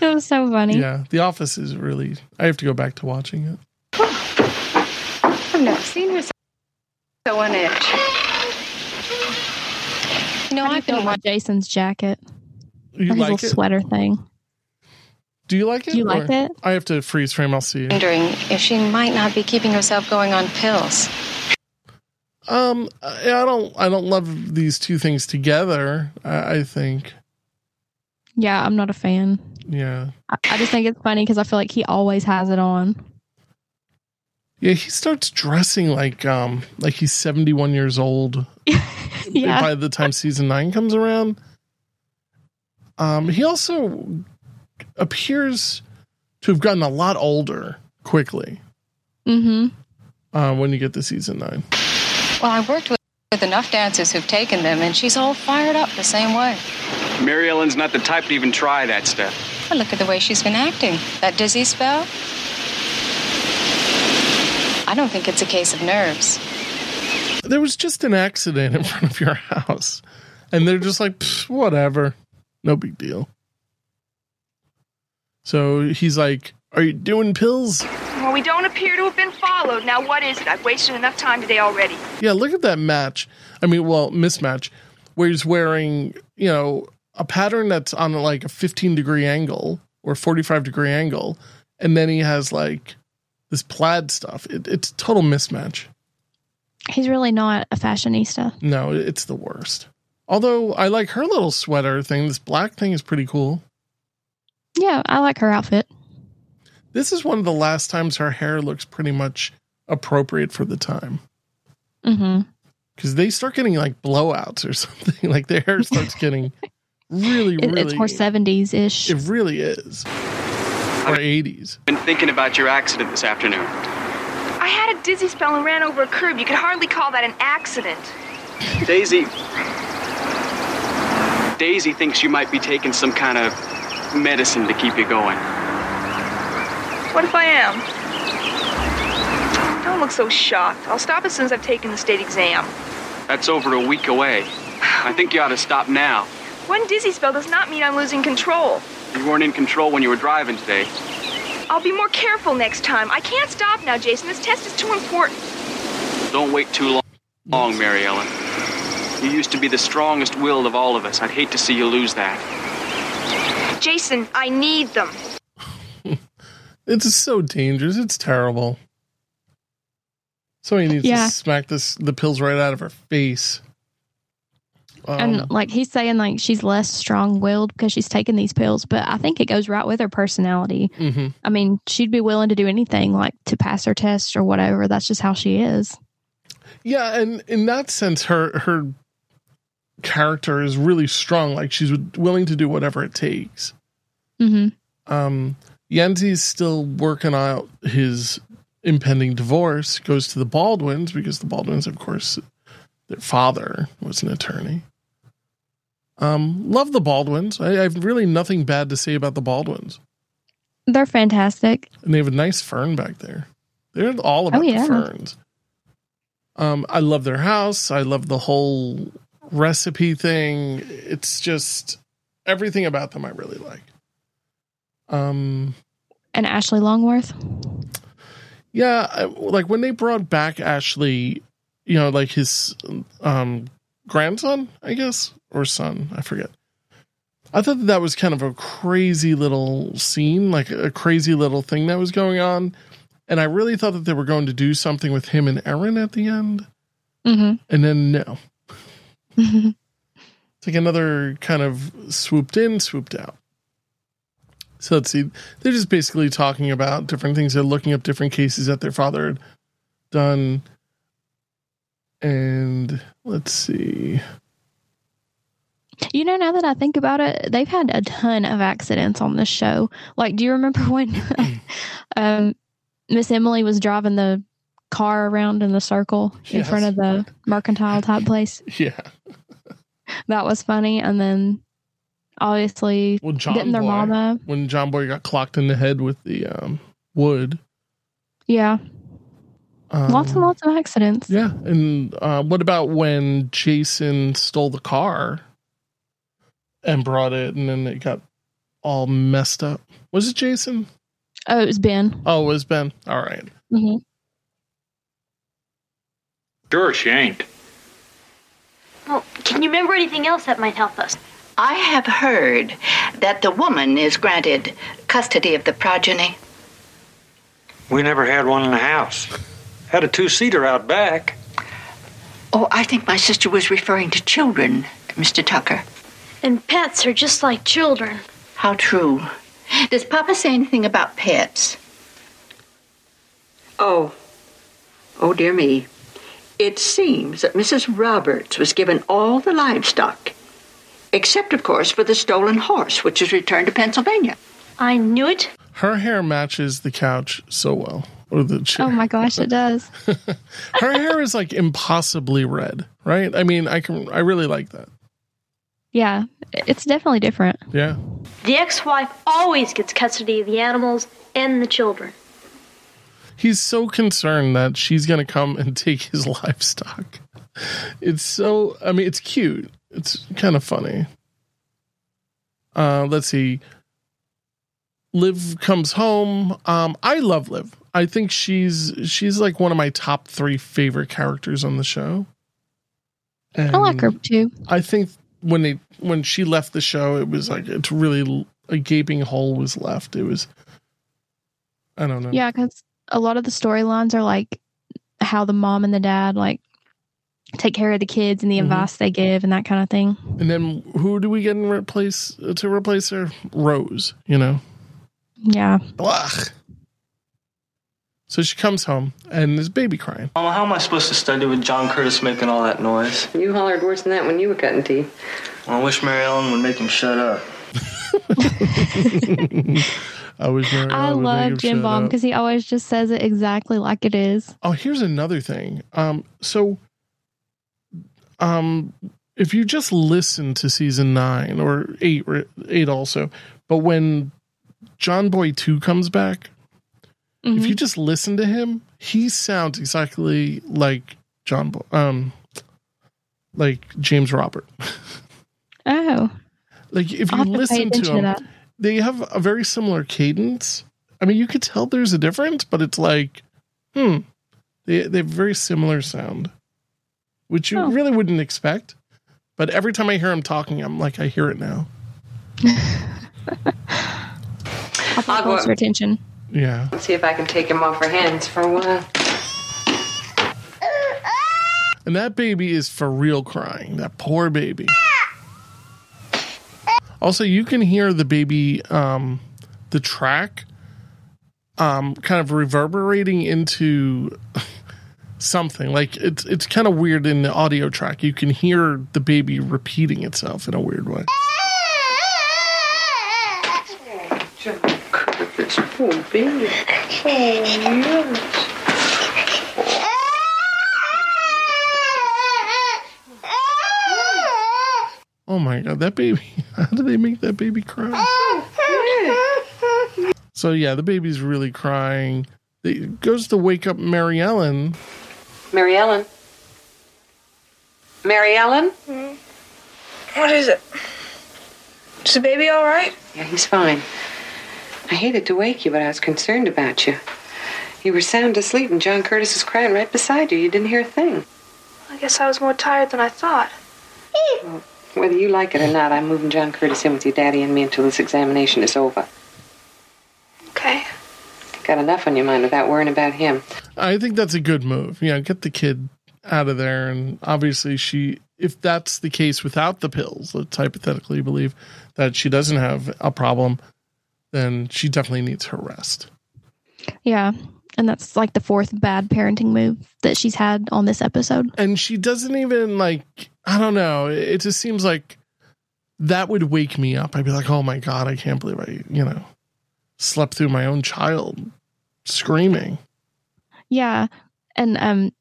It was so funny. yeah, The Office is really. I have to go back to watching it. I've never seen her so on edge. You know, I feel been watching Jason's jacket. You Or his like little it? sweater thing. Do you like it? Do you like it? I have to freeze frame. I'll see you. Wondering if she might not be keeping herself going on pills. Um, I I don't. I don't love these two things together. I, I think. Yeah, I'm not a fan. Yeah. I, I just think it's funny because I feel like he always has it on. Yeah, he starts dressing like um like he's 71 years old Yeah. by the time season 9 comes around. Um he also appears to have gotten a lot older quickly Mm-hmm. uh, when you get to season 9. Well, I worked with, with enough dancers who've taken them, and she's all fired up the same way. Mary Ellen's not the type to even try that stuff. Well, look at the way she's been acting. That dizzy spell? I don't think it's a case of nerves. There was just an accident in front of your house and they're just like whatever. No big deal. So he's like, "Are you doing pills?" Well, we don't appear to have been followed. Now, what is it? I've wasted enough time today already. Yeah, look at that match. I mean, well, mismatch where he's wearing, you know, a pattern that's on like a 15 degree angle or 45 degree angle, and then he has like this plaid stuff. It, it's total mismatch. He's really not a fashionista. No, it's the worst. Although I like her little sweater thing. This black thing is pretty cool. Yeah, I like her outfit. This is one of the last times her hair looks pretty much appropriate for the time. Mm-hmm. Because they start getting like blowouts or something. like their hair starts getting really, It, really. it's more 70s ish. It really is. Or 80s. Been thinking about your accident this afternoon. I had a dizzy spell and ran over a curb. You could hardly call that an accident. Daisy. Daisy thinks you might be taking some kind of medicine to keep you going. What if I am? Don't look so shocked. I'll stop as soon as I've taken the state exam. That's over a week away. I think you ought to stop now. One dizzy spell does not mean I'm losing control. You weren't in control when you were driving today. I'll be more careful next time. I can't stop now, Jason. This test is too important. Don't wait too long, long, Mary Ellen. You used to be the strongest willed of all of us. I'd hate to see you lose that. Jason, I need them. It's so dangerous. It's terrible. Somebody needs Yeah. to smack this the pills right out of her face. Um, and like he's saying, like she's less strong willed because she's taking these pills, but I think it goes right with her personality. mhm. I mean, she'd be willing to do anything like to pass her test or whatever. That's just how she is. Yeah, and in that sense, her her character is really strong. Like she's willing to do whatever it takes. Mm-hmm. Um, Yancy's still working out his impending divorce. Goes to the Baldwins because the Baldwins, of course, their father was an attorney. Um, love the Baldwins. I, I have really nothing bad to say about the Baldwins, They're fantastic. and they have a nice fern back there. They're all about Oh, yeah. the ferns. Um, I love their house. I love the whole recipe thing. It's just everything about them I really like. Um, And Ashley Longworth. Yeah, I- like when they brought back Ashley, you know, like his um grandson, I guess, or son, I forget. I thought that, that was kind of a crazy little scene, like a crazy little thing that was going on, and I really thought that they were going to do something with him and Erin at the end, hmm and then no. It's like another kind of swooped in, swooped out. So let's see. They're just basically talking about different things. They're looking up different cases that their father had done. And let's see. You know, now that I think about it, they've had a ton of accidents on this show. Like, do you remember when um, Miss Emily was driving the car around in the circle in Yes. front of the mercantile type place? Yeah. That was funny. And then obviously Well, John getting their Boy, mama. when John Boy got clocked in the head with the um, wood. Yeah. Um, lots and lots of accidents. Yeah. And uh, what about when Jason stole the car and brought it and then it got all messed up? Was it Jason? Oh, it was Ben. Oh, it was Ben. All right. hmm Sure, she ain't. Well, can you remember anything else that might help us? I have heard that the woman is granted custody of the progeny. We never had one in the house. Had a two seater out back. Oh, I think my sister was referring to children, Mr. Tucker. And pets are just like children. How true. Does Papa say anything about pets? Oh. Oh, dear me. It seems that Mrs. Roberts was given all the livestock, except, of course, for the stolen horse, which was returned to Pennsylvania. I knew it. Her hair matches the couch so well. Or the chair. Oh my gosh, it does. Her hair is like impossibly red, right? I mean, I can I really like that. Yeah, it's definitely different. Yeah. The ex wife always gets custody of the animals and the children. He's so concerned that she's going to come and take his livestock. It's so I mean, it's cute. It's kind of funny. Uh let's see. Liv comes home. Um I love Liv. I think she's she's like one of my top 3 favorite characters on the show. I like her too. I think when they when she left the show, it was like it's really a gaping hole was left. It was I don't know. Yeah, because a lot of the storylines are like how the mom and the dad like take care of the kids and the Mhm. advice they give and that kind of thing. And then who do we get in replace to replace her? Rose, you know. Yeah. Blah. So she comes home and there's baby crying. Mama, how am I supposed to study with John Curtis making all that noise? You hollered worse than that when you were cutting teeth. Well, I wish Mary Ellen would make him shut up. I wish Mary I Ellen would make him love Jim shut Baum because he always just says it exactly like it is. Oh, here's another thing. Um, so, um, if you just listen to season nine or eight, or eight also, but when John Boy two comes back, if you just listen to him, he sounds exactly like John, Boy, um, like James Robert. Oh, Like if you I'll have to pay listen to attention to them, that. they have a very similar cadence. I mean, you could tell there's a difference, but it's like, hmm, they they have very similar sound, which you Oh. really wouldn't expect. But every time I hear him talking, I'm like, I hear it now. I'll pay closer attention. Yeah. Let's see if I can take him off her hands for a while. And that baby is for real crying. That poor baby. Also, you can hear the baby, um, the track, um, kind of reverberating into something. Like it's it's kind of weird in the audio track. You can hear the baby repeating itself in a weird way. This poor baby. Oh my god, that baby! How did they make that baby cry? So yeah, the baby's really crying. It goes to wake up Mary Ellen. Mary Ellen. Mary Ellen? What is it? Is the baby all right? Yeah, he's fine. I hated to wake you, but I was concerned about you. You were sound asleep, and John Curtis was crying right beside you. You didn't hear a thing. I guess I was more tired than I thought. Whether you like it or not, I'm moving John Curtis in with your daddy and me until this examination is over. Okay. Got enough on your mind without worrying about him. I think that's a good move. Yeah, get the kid out of there. And obviously, she, if that's the case without the pills, let's hypothetically believe that she doesn't have a problem, then she definitely needs her rest. Yeah. And that's like the fourth bad parenting move that she's had on this episode. And she doesn't even like, I don't know. It just seems like that would wake me up. I'd be like, oh my God, I can't believe I, you know, slept through my own child screaming. Yeah. And um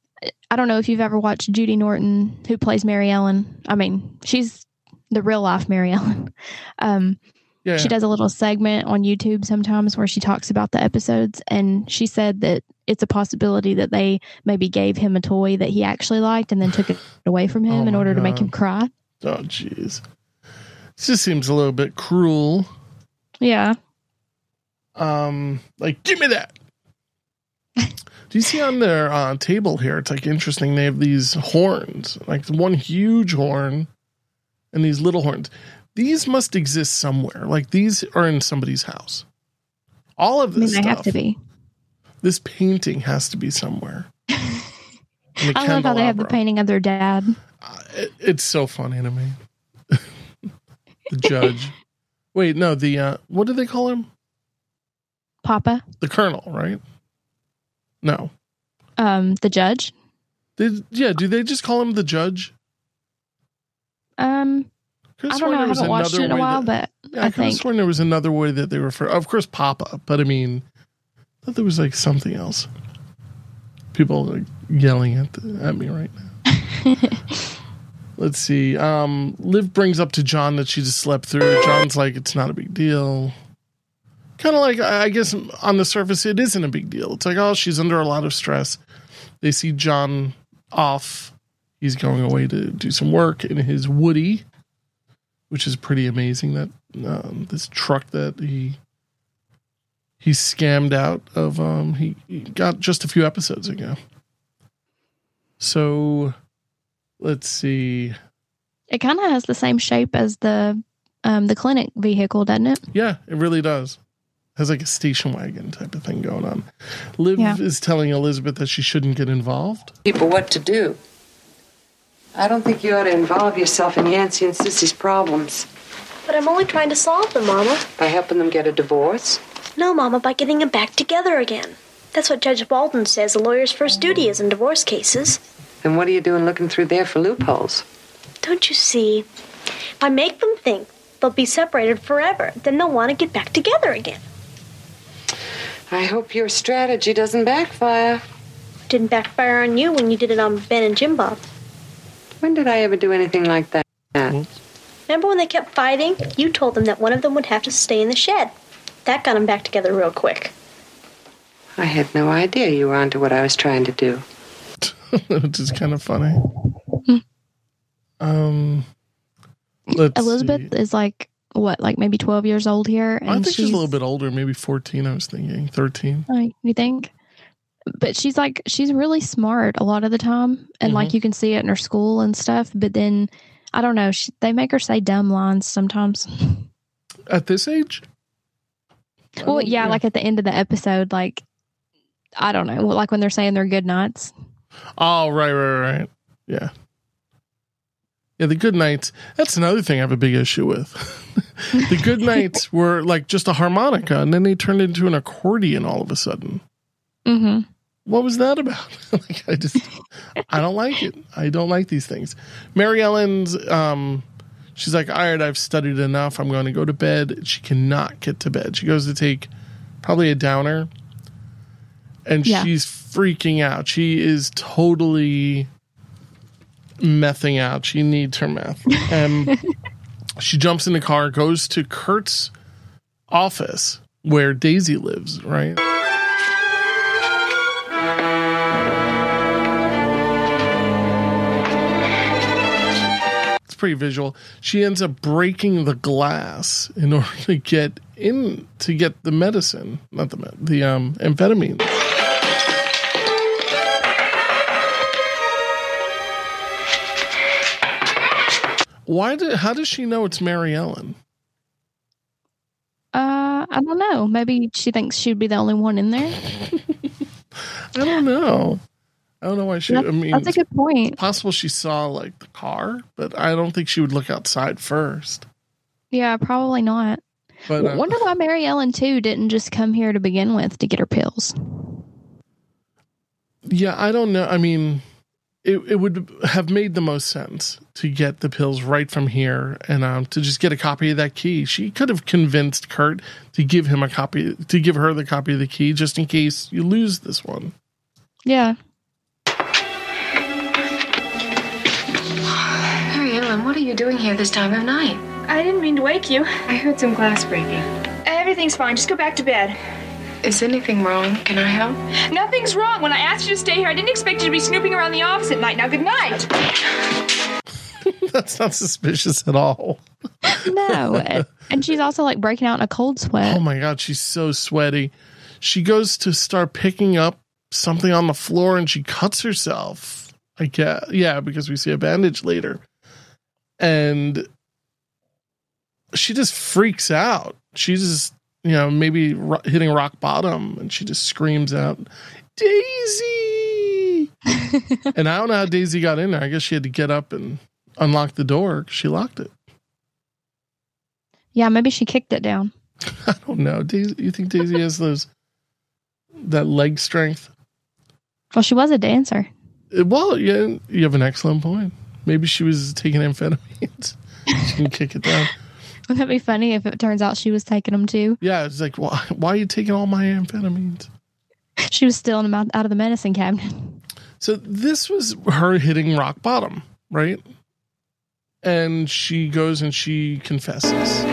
I don't know if you've ever watched Judy Norton who plays Mary Ellen. I mean, she's the real life Mary Ellen. Um Yeah. she does a little segment on YouTube sometimes where she talks about the episodes and she said that it's a possibility that they maybe gave him a toy that he actually liked and then took it away from him Oh in order to make him cry. Oh, jeez. This just seems a little bit cruel. Yeah. Um, like, give me that. Do you see on their uh, table here? It's like interesting. They have these horns, like one huge horn and these little horns. These must exist somewhere. Like these are in somebody's house. All of this. I mean, stuff. have to be. This painting has to be somewhere. I love how they have the painting of their dad. It- it's so funny to me. the judge. Wait, no, the uh what do they call him? Papa, The colonel, right? No. um, the judge. Did yeah, do they just call him the judge? Um, I don't know. I haven't watched it in a while, that- but Yeah, I, I think sworn there was another way that they refer of course Papa, but I mean I thought there was like something else. People like yelling at the, at me right now. Let's see. Um, Liv brings up to John that she just slept through. John's like, it's not a big deal. Kind of like, I guess on the surface, it isn't a big deal. It's like, oh, she's under a lot of stress. They see John off. He's going away to do some work in his Woody, which is pretty amazing. That um, this truck that he he scammed out of, um, he, he got just a few episodes ago. So let's see. it kind of has the same shape as the um the clinic vehicle, doesn't it? Yeah, it really does. Has like a station wagon type of thing going on. Liv Yeah. is telling Elizabeth that she shouldn't get involved. People what to do. I don't think you ought to involve yourself in Yancy and Cissy's problems But I'm only trying to solve them, Mama. by helping them get a divorce. No, Mama, by getting them back together again. That's what Judge Baldwin says a lawyer's first duty is in divorce cases. Then what are you doing looking through there for loopholes? Don't you see? If I make them think they'll be separated forever, then they'll want to get back together again. I hope your strategy doesn't backfire. Didn't backfire on you when you did it on Ben and Jim Bob. When did I ever do anything like that? Remember when they kept fighting? You told them that one of them would have to stay in the shed. That got them back together real quick. I had no idea you were onto what I was trying to do. which is kind of funny. Um, let's Elizabeth is like what, like maybe twelve years old here, see. and I think she's, she's a little bit older, maybe 14, I was thinking. 13. Like, you think? But she's like she's really smart a lot of the time, and like Mhm. you can see it in her school and stuff. But then I don't know, she, they make her say dumb lines sometimes. At this age? Well, don't- yeah, like at the end of the episode, like I don't know, like when they're saying their good nights. Oh, right, right, right. Yeah. Yeah, the good nights. That's another thing I have a big issue with. the good nights were like just a harmonica, and then they turned into an accordion all of a sudden. Mm-hmm. What was that about? like, I just, I don't like it. I don't like these things. Mary Ellen's, um, she's like, all right, I've studied enough. I'm going to go to bed. She cannot get to bed. She goes to take probably a downer and Yeah. she's freaking out. She is totally mething out. She needs her meth. And she jumps in the car, goes to Curt's office where Daisy lives, right? Pretty visual. She ends up breaking the glass in order to get in to get the medicine, not the med- the um amphetamine. Why did? How does she know it's Mary Ellen? Uh, I don't know. Maybe she thinks she'd be the only one in there. I don't know. I don't know why she. I mean, that's a good point. It's possible she saw like the car, but I don't think she would look outside first. Yeah, probably not. But uh, Wonder why Mary Ellen too didn't just come here to begin with to get her pills. yeah, I don't know. I mean, it it would have made the most sense to get the pills right from here and um to just get a copy of that key. She could have convinced Curt to give him a copy to give her the copy of the key just in case you lose this one. Yeah. You doing here this time of night? I didn't mean to wake you. I heard some glass breaking. Everything's fine. Just go back to bed. Is anything wrong? Can I help? Nothing's wrong. When I asked you to stay here, I didn't expect you to be snooping around the office at night. Now, good night. That's not suspicious at all. No. and- and she's also like breaking out in a cold sweat. Oh my god, she's so sweaty. She goes to start picking up something on the floor and she cuts herself. I guess, yeah, because we see a bandage later, and she just freaks out. She just, you know, maybe ro- hitting rock bottom, and she just screams out, "Daisy!" and I don't know how Daisy got in there. I guess she had to get up and unlock the door. She locked it. Yeah, maybe she kicked it down. I don't know. Daisy, you think Daisy has those that leg strength? Well, she was a dancer. Well, yeah, you have an excellent point. Maybe she was taking amphetamines. she can kick it down. Wouldn't that be funny if it turns out she was taking them too? Yeah, it's like, why, why are you taking all my amphetamines? She was stealing them out, out of the medicine cabinet. So this was her hitting rock bottom, right? And she goes and she confesses.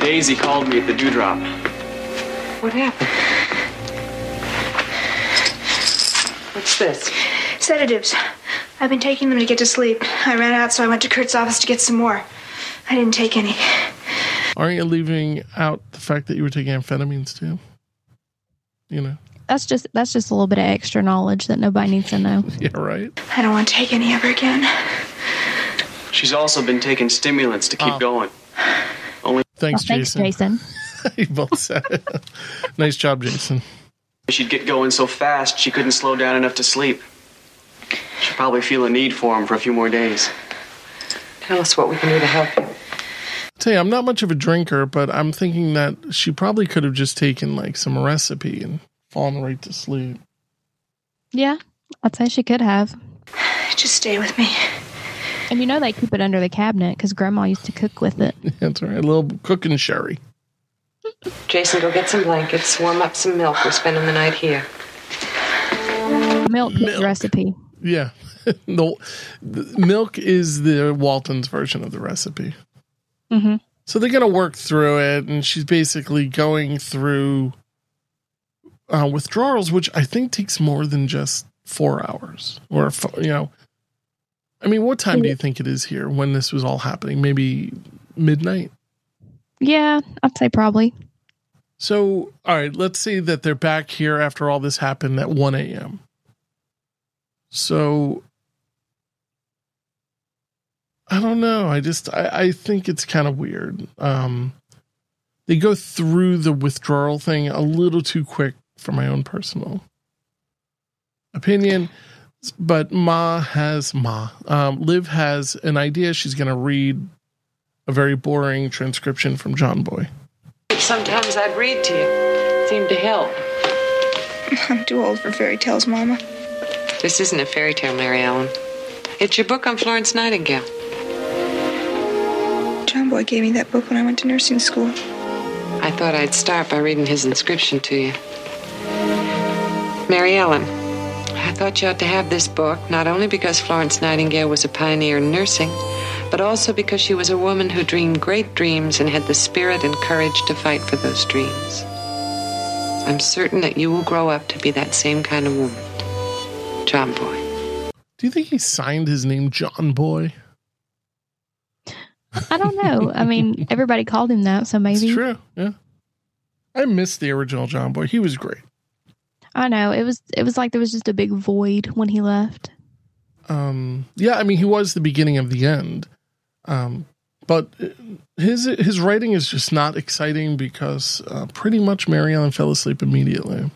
Daisy called me at the dewdrop. What happened? What's this? Sedatives. I've been taking them to get to sleep. I ran out, so I went to Curt's office to get some more. I didn't take any. Aren't you leaving out the fact that you were taking amphetamines too? You know, That's just that's just a little bit of extra knowledge that nobody needs to know. yeah, right. I don't want to take any ever again. She's also been taking stimulants to keep Oh. going. Only Thanks, thanks, Jason. Jason. you both said it. nice job, Jason. she'd get going so fast she couldn't slow down enough to sleep. She'll probably feel a need for him for a few more days. Tell us what we can do to help you. tell you, I'm not much of a drinker, but I'm thinking that she probably could have just taken like some recipe and fallen right to sleep. Yeah, I'd say she could have. Just stay with me. And you know they keep it under the cabinet because Grandma used to cook with it. That's right. A little cooking sherry. Jason, go get some blankets, warm up some milk. We're spending the night here. Milk, is the recipe. Yeah. the, the milk is the Walton's version of the recipe. Mm-hmm. So they're to work through it, and she's basically going through uh, withdrawals, which I think takes more than just four hours. Or, you know, I mean, what time do you think it is here when this was all happening? Maybe midnight? Yeah, I'd say probably. So, all right, let's say that they're back here after all this happened at 1 a.m. So, I don't know. I just, I, I think it's kind of weird. Um, they go through the withdrawal thing a little too quick for my own personal opinion. But Ma has, Ma, um, Liv has an idea. She's going to read a very boring transcription from John Boy. Sometimes I'd read to you. Seemed to help. I'm too old for fairy tales, Mama. This isn't a fairy tale, Mary Ellen. It's your book on Florence Nightingale. John Boy gave me that book when I went to nursing school. I thought I'd start by reading his inscription to you. Mary Ellen, I thought you ought to have this book, not only because Florence Nightingale was a pioneer in nursing, but also because she was a woman who dreamed great dreams and had the spirit and courage to fight for those dreams. I'm certain that you will grow up to be that same kind of woman. John Boy. Do you think he signed his name John Boy? I don't know. I mean, everybody called him that, so maybe. It's true. Yeah. I missed the original John Boy. He was great. I know. It was it was like there was just a big void when he left. Um yeah, I mean he was the beginning of the end. Um but his his writing is just not exciting because uh, pretty much Mary Ellen fell asleep immediately.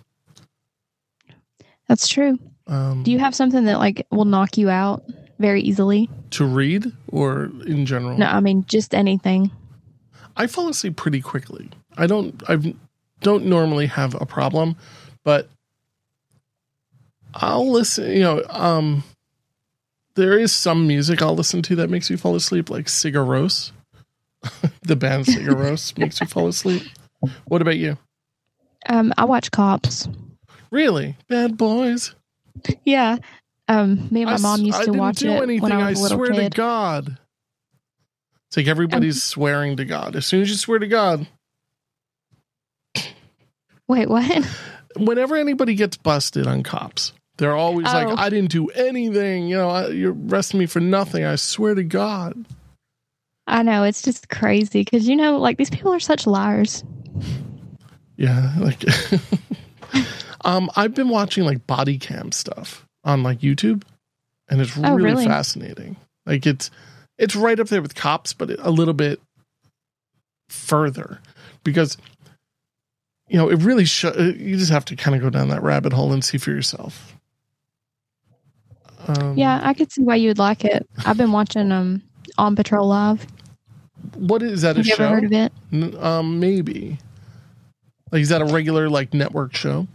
That's true. Um, Do you have something that like will knock you out very easily? to read or in general? No, I mean just anything. I fall asleep pretty quickly. I don't I don't normally have a problem, but I'll listen, you know, um there is some music I'll listen to that makes me fall asleep like Sigur Rós. the band Sigur Rós makes me fall asleep. What about you? Um, I watch Cops. Really? Bad boys. Yeah. Um, me and my I mom used I to watch it anything. when I I was a little swear to. God. It's like everybody's Um, swearing to God. As soon as you swear to God, Wait, what? whenever anybody gets busted on cops, they're always Oh. like, "I didn't do anything." You know, I, you're arresting me for nothing. I swear to God. I know it's just crazy because you know, like these people are such liars. Yeah, like, um, I've been watching like body cam stuff on like YouTube, and it's Oh, really, really? fascinating. Like it's it's right up there with cops, but a little bit further because you know it really show, you just have to kind of go down that rabbit hole and see for yourself. Um, Yeah, I could see why you would like it. I've been watching um on Patrol Live. What is that? Have a you show? ever heard of it? Um, maybe. Like, is that a regular like network show?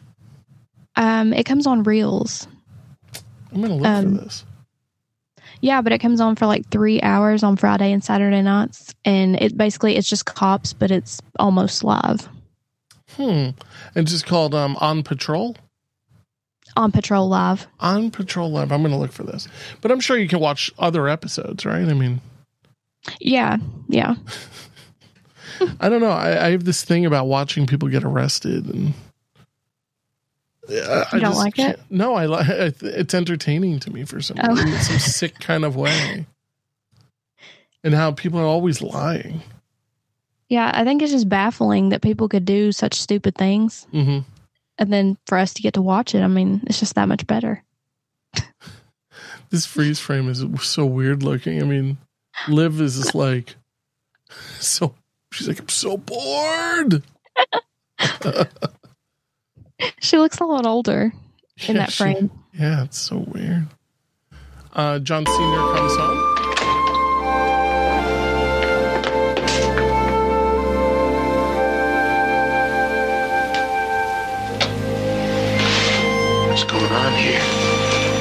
Um, it comes on Reelz. I'm gonna look Um, for this. Yeah, but it comes on for like three hours on Friday and Saturday nights, and it basically it's just cops, but it's almost live Hmm. And just called um on patrol. on Patrol Live. On patrol live. I'm gonna look for this, but I'm sure you can watch other episodes, right? I mean, Yeah, yeah. I don't know. I, I have this thing about watching people get arrested, and I, You don't like can't- No, I like it's entertaining to me for some Oh. some sick kind of way, and how people are always lying. Yeah, I think it's just baffling that people could do such stupid things, hmm and then for us to get to watch it, I mean, it's just that much better. This freeze frame is so weird looking. I mean, Liv is just like so. She's like, I'm so bored. She looks a lot older in Yeah, that she- frame. yeah, it's so weird. Uh, John Senior comes home. What's going on here?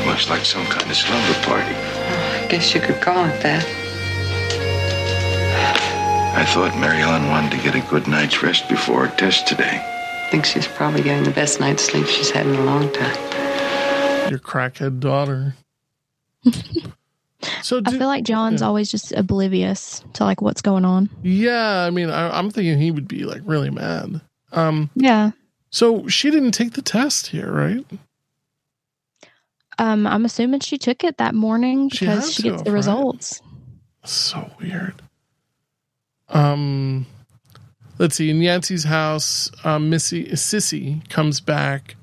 Looks like some kind of slumber party. I guess you could call it that. I thought Mary Ellen wanted to get a good night's rest before her test today. I think she's probably getting the best night's sleep she's had in a long time. Your crackhead daughter. so do, I feel like John's yeah. always just oblivious to like what's going on. Yeah, I mean, I, I'm thinking he would be like really mad. Um, Yeah. so she didn't take the test here, right? Um, I'm assuming she took it that morning because had she gets have, the right? results. So weird. Um, let's see. In Yancy's house, um, Missy Cissy comes back,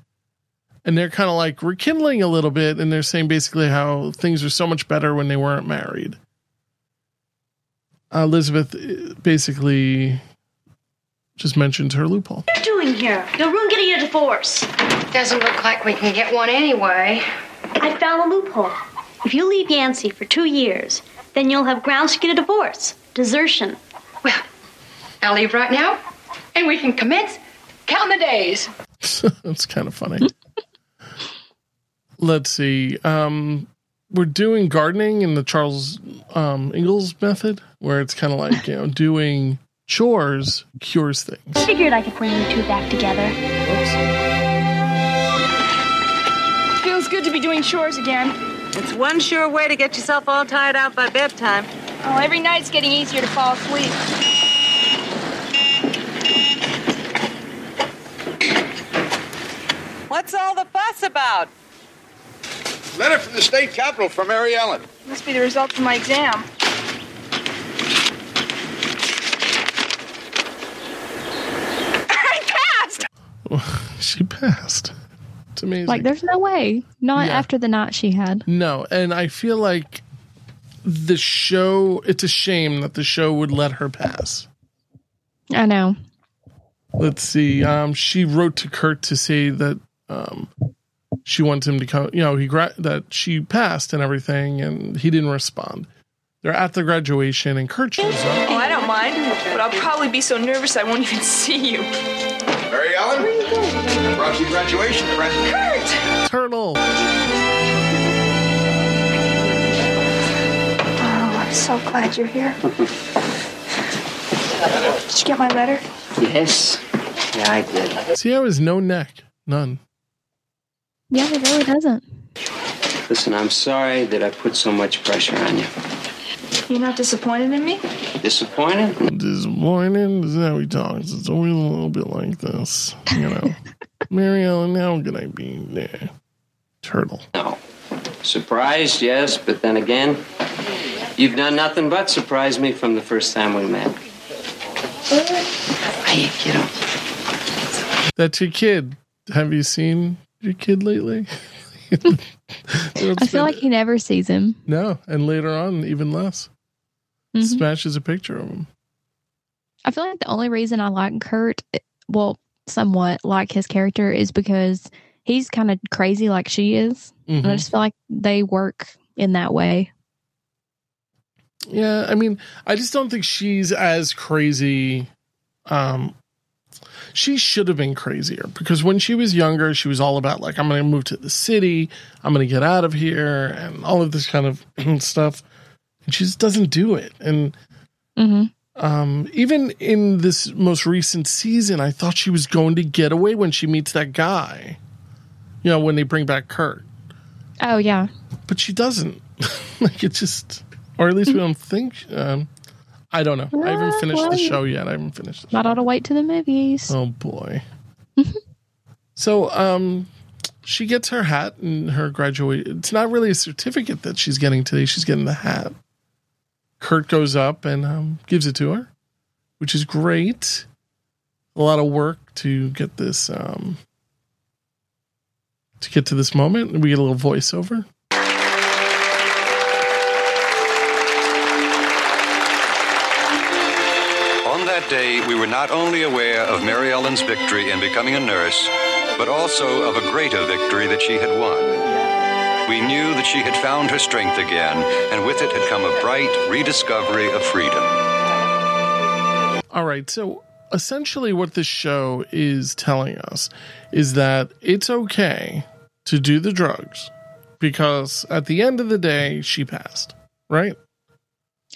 and they're kind of like rekindling a little bit, and they're saying basically how things are so much better when they weren't married. Uh, Elizabeth uh, basically just mentions her loophole. What are you doing here? No room getting a divorce. Doesn't look like we can get one anyway. I found a loophole. If you leave Yancy for two years, then you'll have grounds to get a divorce. Desertion. I'll leave right now, and we can commence counting the days. That's kind of funny. let's see. Um, we're doing gardening in the Charles um, Ingalls method, where it's kind of like you know doing chores cures things. I Figured I could bring you two back together. Feels good to be doing chores again. It's one sure way to get yourself all tired out by bedtime. Oh, every night's getting easier to fall asleep. What's all the fuss about? Letter from the state capitol for Mary Ellen. Must be the result of my exam. I passed! she passed. It's amazing. Like, there's no way. Not Yeah. after the night she had. No, and I feel like the show. It's a shame that the show would let her pass. I know. Let's see. Um, she wrote to Curt to say that um, she wants him to come. You know, he gra- that she passed and everything, and he didn't respond. They're at the graduation, and Curt shows up. Oh, I don't mind, but I'll probably be so nervous I won't even see you. Mary Ellen? I brought you a graduation present. Curt! Turtle. Oh, I'm so glad you're here. Did you get my letter? Yes. Yeah, I did. See how his no neck, none. Yeah, it really doesn't. Listen, I'm sorry that I put so much pressure on you. You're not disappointed in me? Disappointed? Disappointed. This is how he talks. It's always a little bit like this, you know. Mary Ellen, how could I be there? Turtle. No. Surprised, yes, but then again, you've done nothing but surprise me from the first time we met. Hey, kiddo. That's your kid. Have you seen your kid lately? I feel like he never sees him. no, and later on, even less. Mhm. Smashes a picture of him. I feel like the only reason I like Curt, well, somewhat like his character, is because he's kind of crazy like she is. And I Mhm. just feel like they work in that way. Yeah, I mean, I just don't think she's as crazy. Um, she should have been crazier because when she was younger, she was all about like, I'm going to move to the city, I'm going to get out of here, and all of this kind of stuff. And she just doesn't do it. And Mm-hmm. um, even in this most recent season, I thought she was going to get away when she meets that guy. You know, when they bring back Curt, Oh, yeah. but she doesn't. like it just, or at least we don't think. Um, I don't know. I haven't finished the show yet. I haven't finished. Not ought to white to the movies. Oh boy. so, um, she gets her hat and her graduate. It's not really a certificate that she's getting today. She's getting the hat. Curt goes up and um, gives it to her, which is great. A lot of work to get this, um, to get to this moment. We get a little voiceover. Day, we were not only aware of Mary Ellen's victory in becoming a nurse, but also of a greater victory that she had won. We knew that she had found her strength again, and with it had come a bright rediscovery of freedom. All right. So essentially, what this show is telling us is that it's okay to do the drugs because at the end of the day, she passed, right?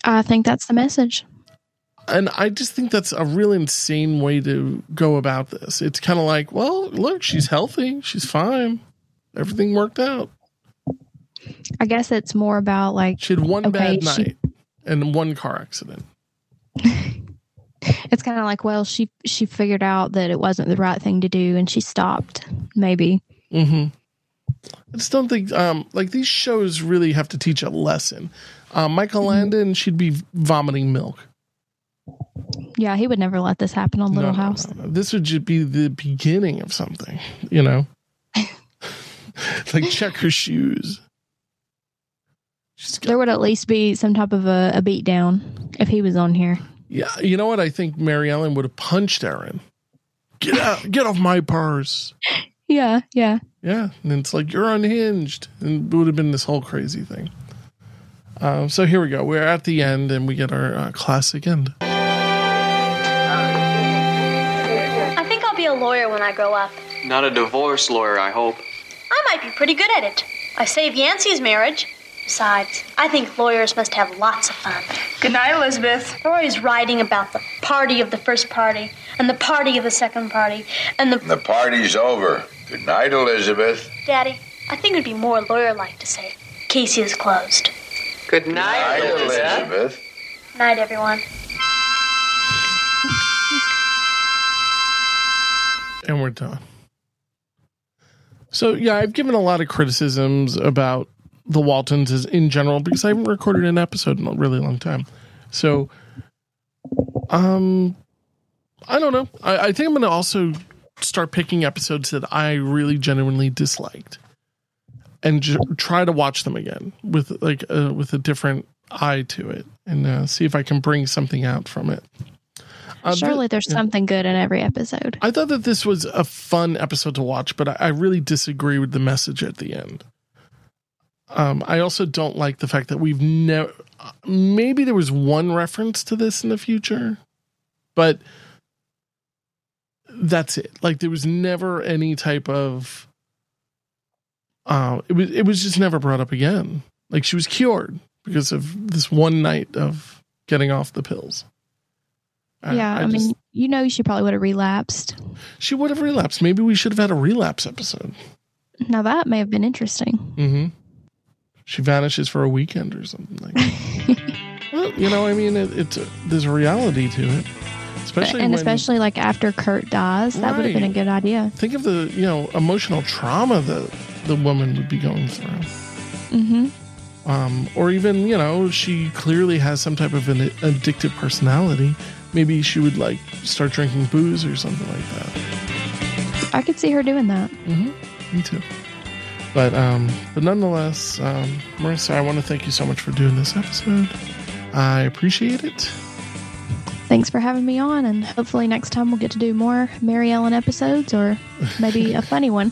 I think that's the message. And I just think that's a real insane way to go about this. It's kind of like, well, look, she's healthy, she's fine, everything worked out. I guess it's more about like She had one okay, bad she- night and one car accident. it's kind of like well, she she figured out that it wasn't the right thing to do, and she stopped. Maybe. Mm-hmm. I just don't think um like these shows really have to teach a lesson. Um, Michael Landon should be vomiting milk. Yeah, he would never let this happen on Little No, House. no, no. This would just be the beginning of something, you know. like check her shoes. There would at least be some type of a, a beat down if he was on here. Yeah, you know what? I think Mary Ellen would have punched Erin. Get out! Get off my purse! Yeah, yeah. Yeah, and it's like you're unhinged, and it would have been this whole crazy thing. Um, so here we go. We're at the end, and we get our uh, classic end. Lawyer when I grow up. Not a divorce lawyer, I hope. I might be pretty good at it. I saved Yancy's marriage. Besides, I think lawyers must have lots of fun. Good night, Elizabeth. They're always writing about the party of the first party, and the party of the second party, and the. The party's over. Good night, Elizabeth. Daddy, I think it'd be more lawyer like to say, Casey is closed. Good night, Night, Elizabeth. Elizabeth. Night, everyone. And we're done. So yeah, I've given a lot of criticisms about the Waltons in general because I haven't recorded an episode in a really long time. So, um, I don't know. I, I think I'm going to also start picking episodes that I really genuinely disliked and j- try to watch them again with like uh, with a different eye to it and uh, see if I can bring something out from it. Uh, Surely there's something good in every episode. I thought that this was a fun episode to watch, but I, I really disagree with the message at the end. Um, I also don't like the fact that we've never. Maybe there was one reference to this in the future, but that's it. Like there was never any type of. Uh, it was it was just never brought up again. Like she was cured because of this one night of getting off the pills. I- yeah, I, I just- mean, you know, she probably would have relapsed. She would have relapsed. Maybe we should have had a relapse episode. Now that may have been interesting. Mm-hmm. She vanishes for a weekend or something like that. well, you know, I mean, it, it's a, there's a reality to it, especially and when, especially like after Curt dies, that would have been a good idea. think of the you know emotional trauma that the woman would be going through. Mm-hmm. Um, or even you know, she clearly has some type of an addictive personality. Maybe she would like start drinking booze or something like that. I could see her doing that. Mm-hmm. Me too. But um, but nonetheless, um, Marissa, I want to thank you so much for doing this episode. I appreciate it. Thanks for having me on, and hopefully next time we'll get to do more Mary Ellen episodes or maybe a funny one.